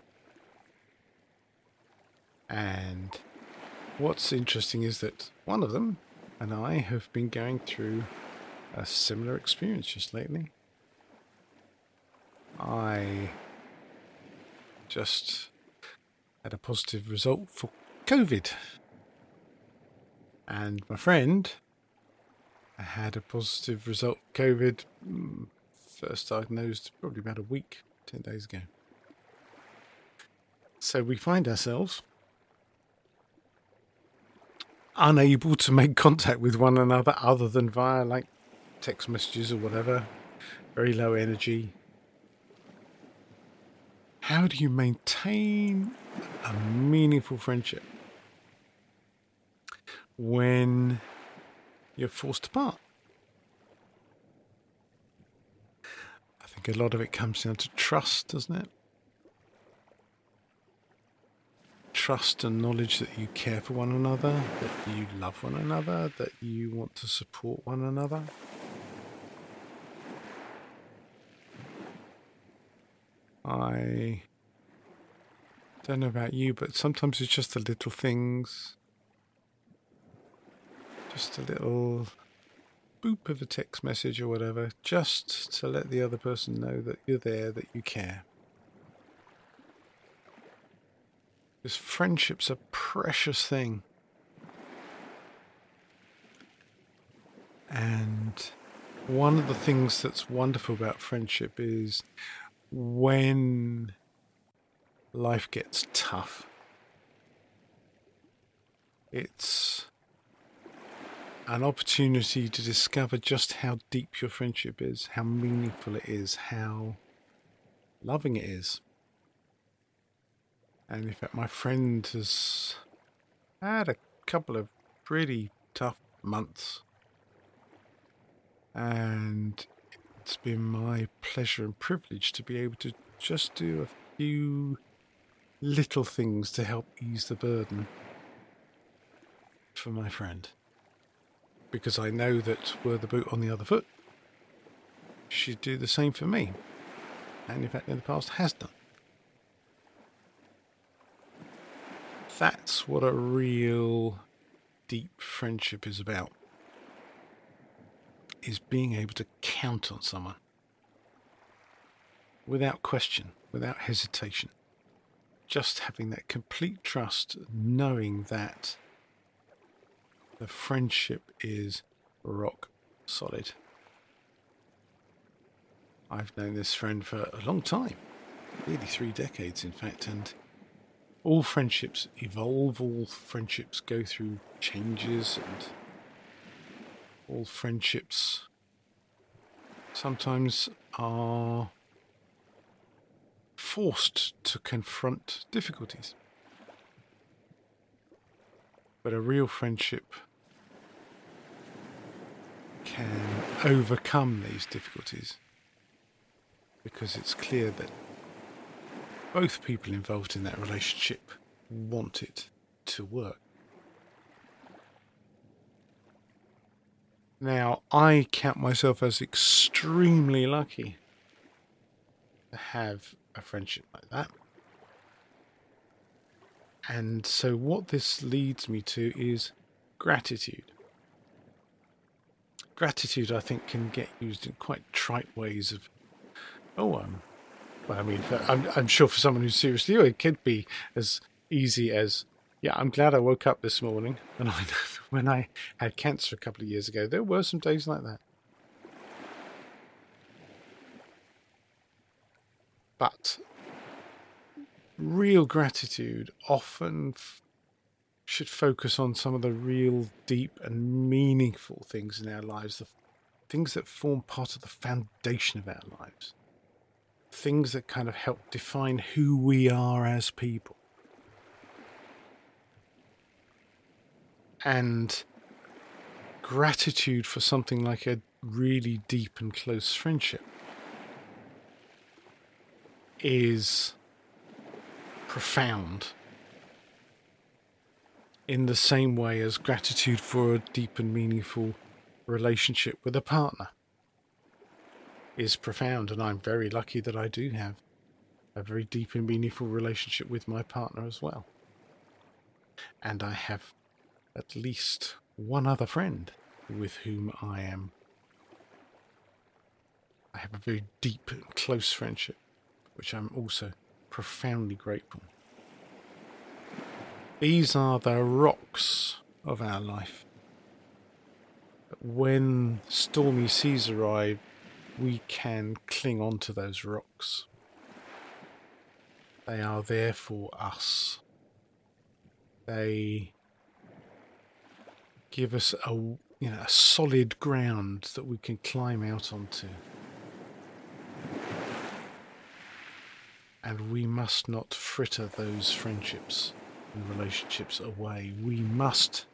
And what's interesting is that one of them and I have been going through a similar experience just lately. I just had a positive result for COVID. And my friend had a positive result COVID, mm, first diagnosed probably about a week, 10 days ago. So we find ourselves unable to make contact with one another other than via like text messages or whatever, very low energy. How do you maintain a meaningful friendship when you're forced apart? I think a lot of it comes down to trust, doesn't it? Trust and knowledge that you care for one another, that you love one another, that you want to support one another. I don't know about you, but sometimes it's just the little things. Just a little boop of a text message or whatever, just to let the other person know that you're there, that you care. Because friendship's a precious thing. And one of the things that's wonderful about friendship is when life gets tough, it's an opportunity to discover just how deep your friendship is, how meaningful it is, how loving it is. And in fact, my friend has had a couple of pretty tough months. And it's been my pleasure and privilege to be able to just do a few little things to help ease the burden for my friend. Because I know that were the boot on the other foot, she'd do the same for me. And in fact, in the past, has done. That's what a real deep friendship is about is being able to count on someone without question, without hesitation. Just having that complete trust, knowing that the friendship is rock solid. I've known this friend for a long time, nearly three decades, in fact, and all friendships evolve, all friendships go through changes, and all friendships sometimes are forced to confront difficulties. But a real friendship can overcome these difficulties because it's clear that both people involved in that relationship want it to work. Now, I count myself as extremely lucky to have a friendship like that. And so, what this leads me to is gratitude. Gratitude, I think, can get used in quite trite ways of, oh, um, well, I mean, I'm, I'm sure for someone who's seriously ill, it could be as easy as, yeah, I'm glad I woke up this morning. And I when I had cancer a couple of years ago, there were some days like that. But real gratitude often should focus on some of the real deep and meaningful things in our lives, the things that form part of the foundation of our lives, things that kind of help define who we are as people. And gratitude for something like a really deep and close friendship is profound in the same way as gratitude for a deep and meaningful relationship with a partner is profound. And I'm very lucky that I do have a very deep and meaningful relationship with my partner as well. And I have at least one other friend with whom I am. I have a very deep and close friendship, which I'm also profoundly grateful. These are the rocks of our life. When stormy seas arrive, we can cling on to those rocks. They are there for us. They give us a you know a solid ground that we can climb out onto. And we must not fritter those friendships and relationships away. We must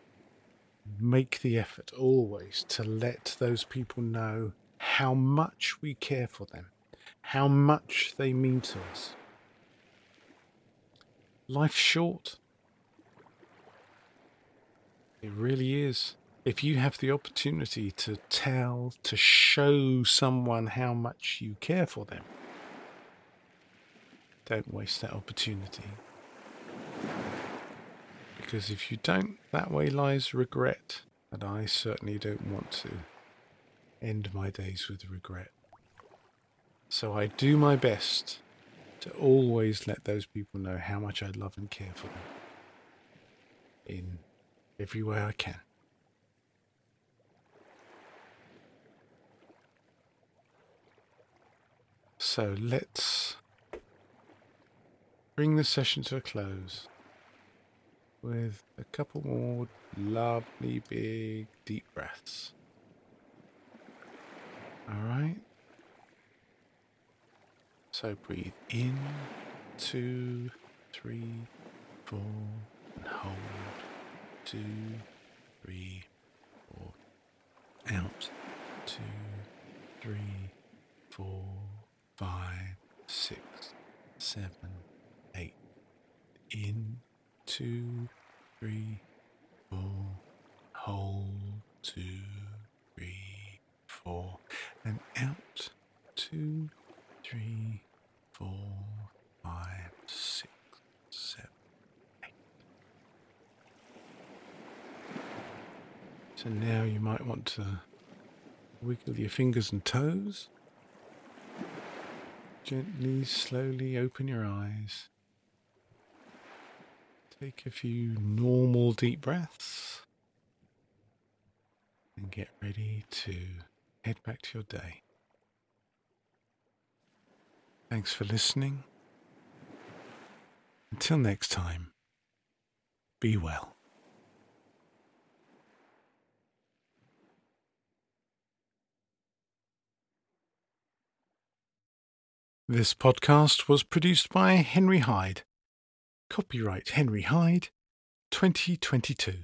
make the effort always to let those people know how much we care for them, how much they mean to us. Life's short. It really is. If you have the opportunity to tell, to show someone how much you care for them, don't waste that opportunity. Because if you don't, that way lies regret. And I certainly don't want to end my days with regret. So I do my best to always let those people know how much I love and care for them in every way I can. So let's bring the session to a close with a couple more lovely big deep breaths. All right. So breathe in, two, three, four, and hold, two, three, four, out, two, three, four, five, six, seven, eight, in, two, three, four, hold, two, three, four, and out, two, three, four, five, six, seven, eight. So now you might want to wiggle your fingers and toes. Gently, slowly open your eyes. Take a few normal deep breaths and get ready to head back to your day. Thanks for listening. Until next time, be well. This podcast was produced by Henry Hyde. Copyright Henry Hyde, 2022.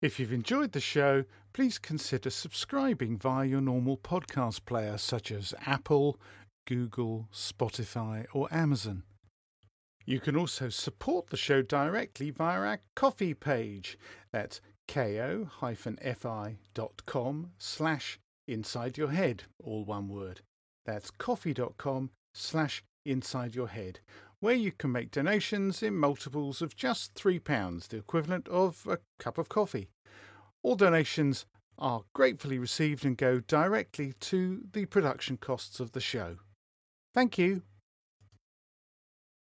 If you've enjoyed the show, please consider subscribing via your normal podcast player such as Apple, Google, Spotify, or Amazon. You can also support the show directly via our Ko-fi page. That's ko-fi.com slash inside your head, all one word. That's ko-fi.com slash inside your head, where you can make donations in multiples of just £3, the equivalent of a cup of coffee. All donations are gratefully received and go directly to the production costs of the show. Thank you.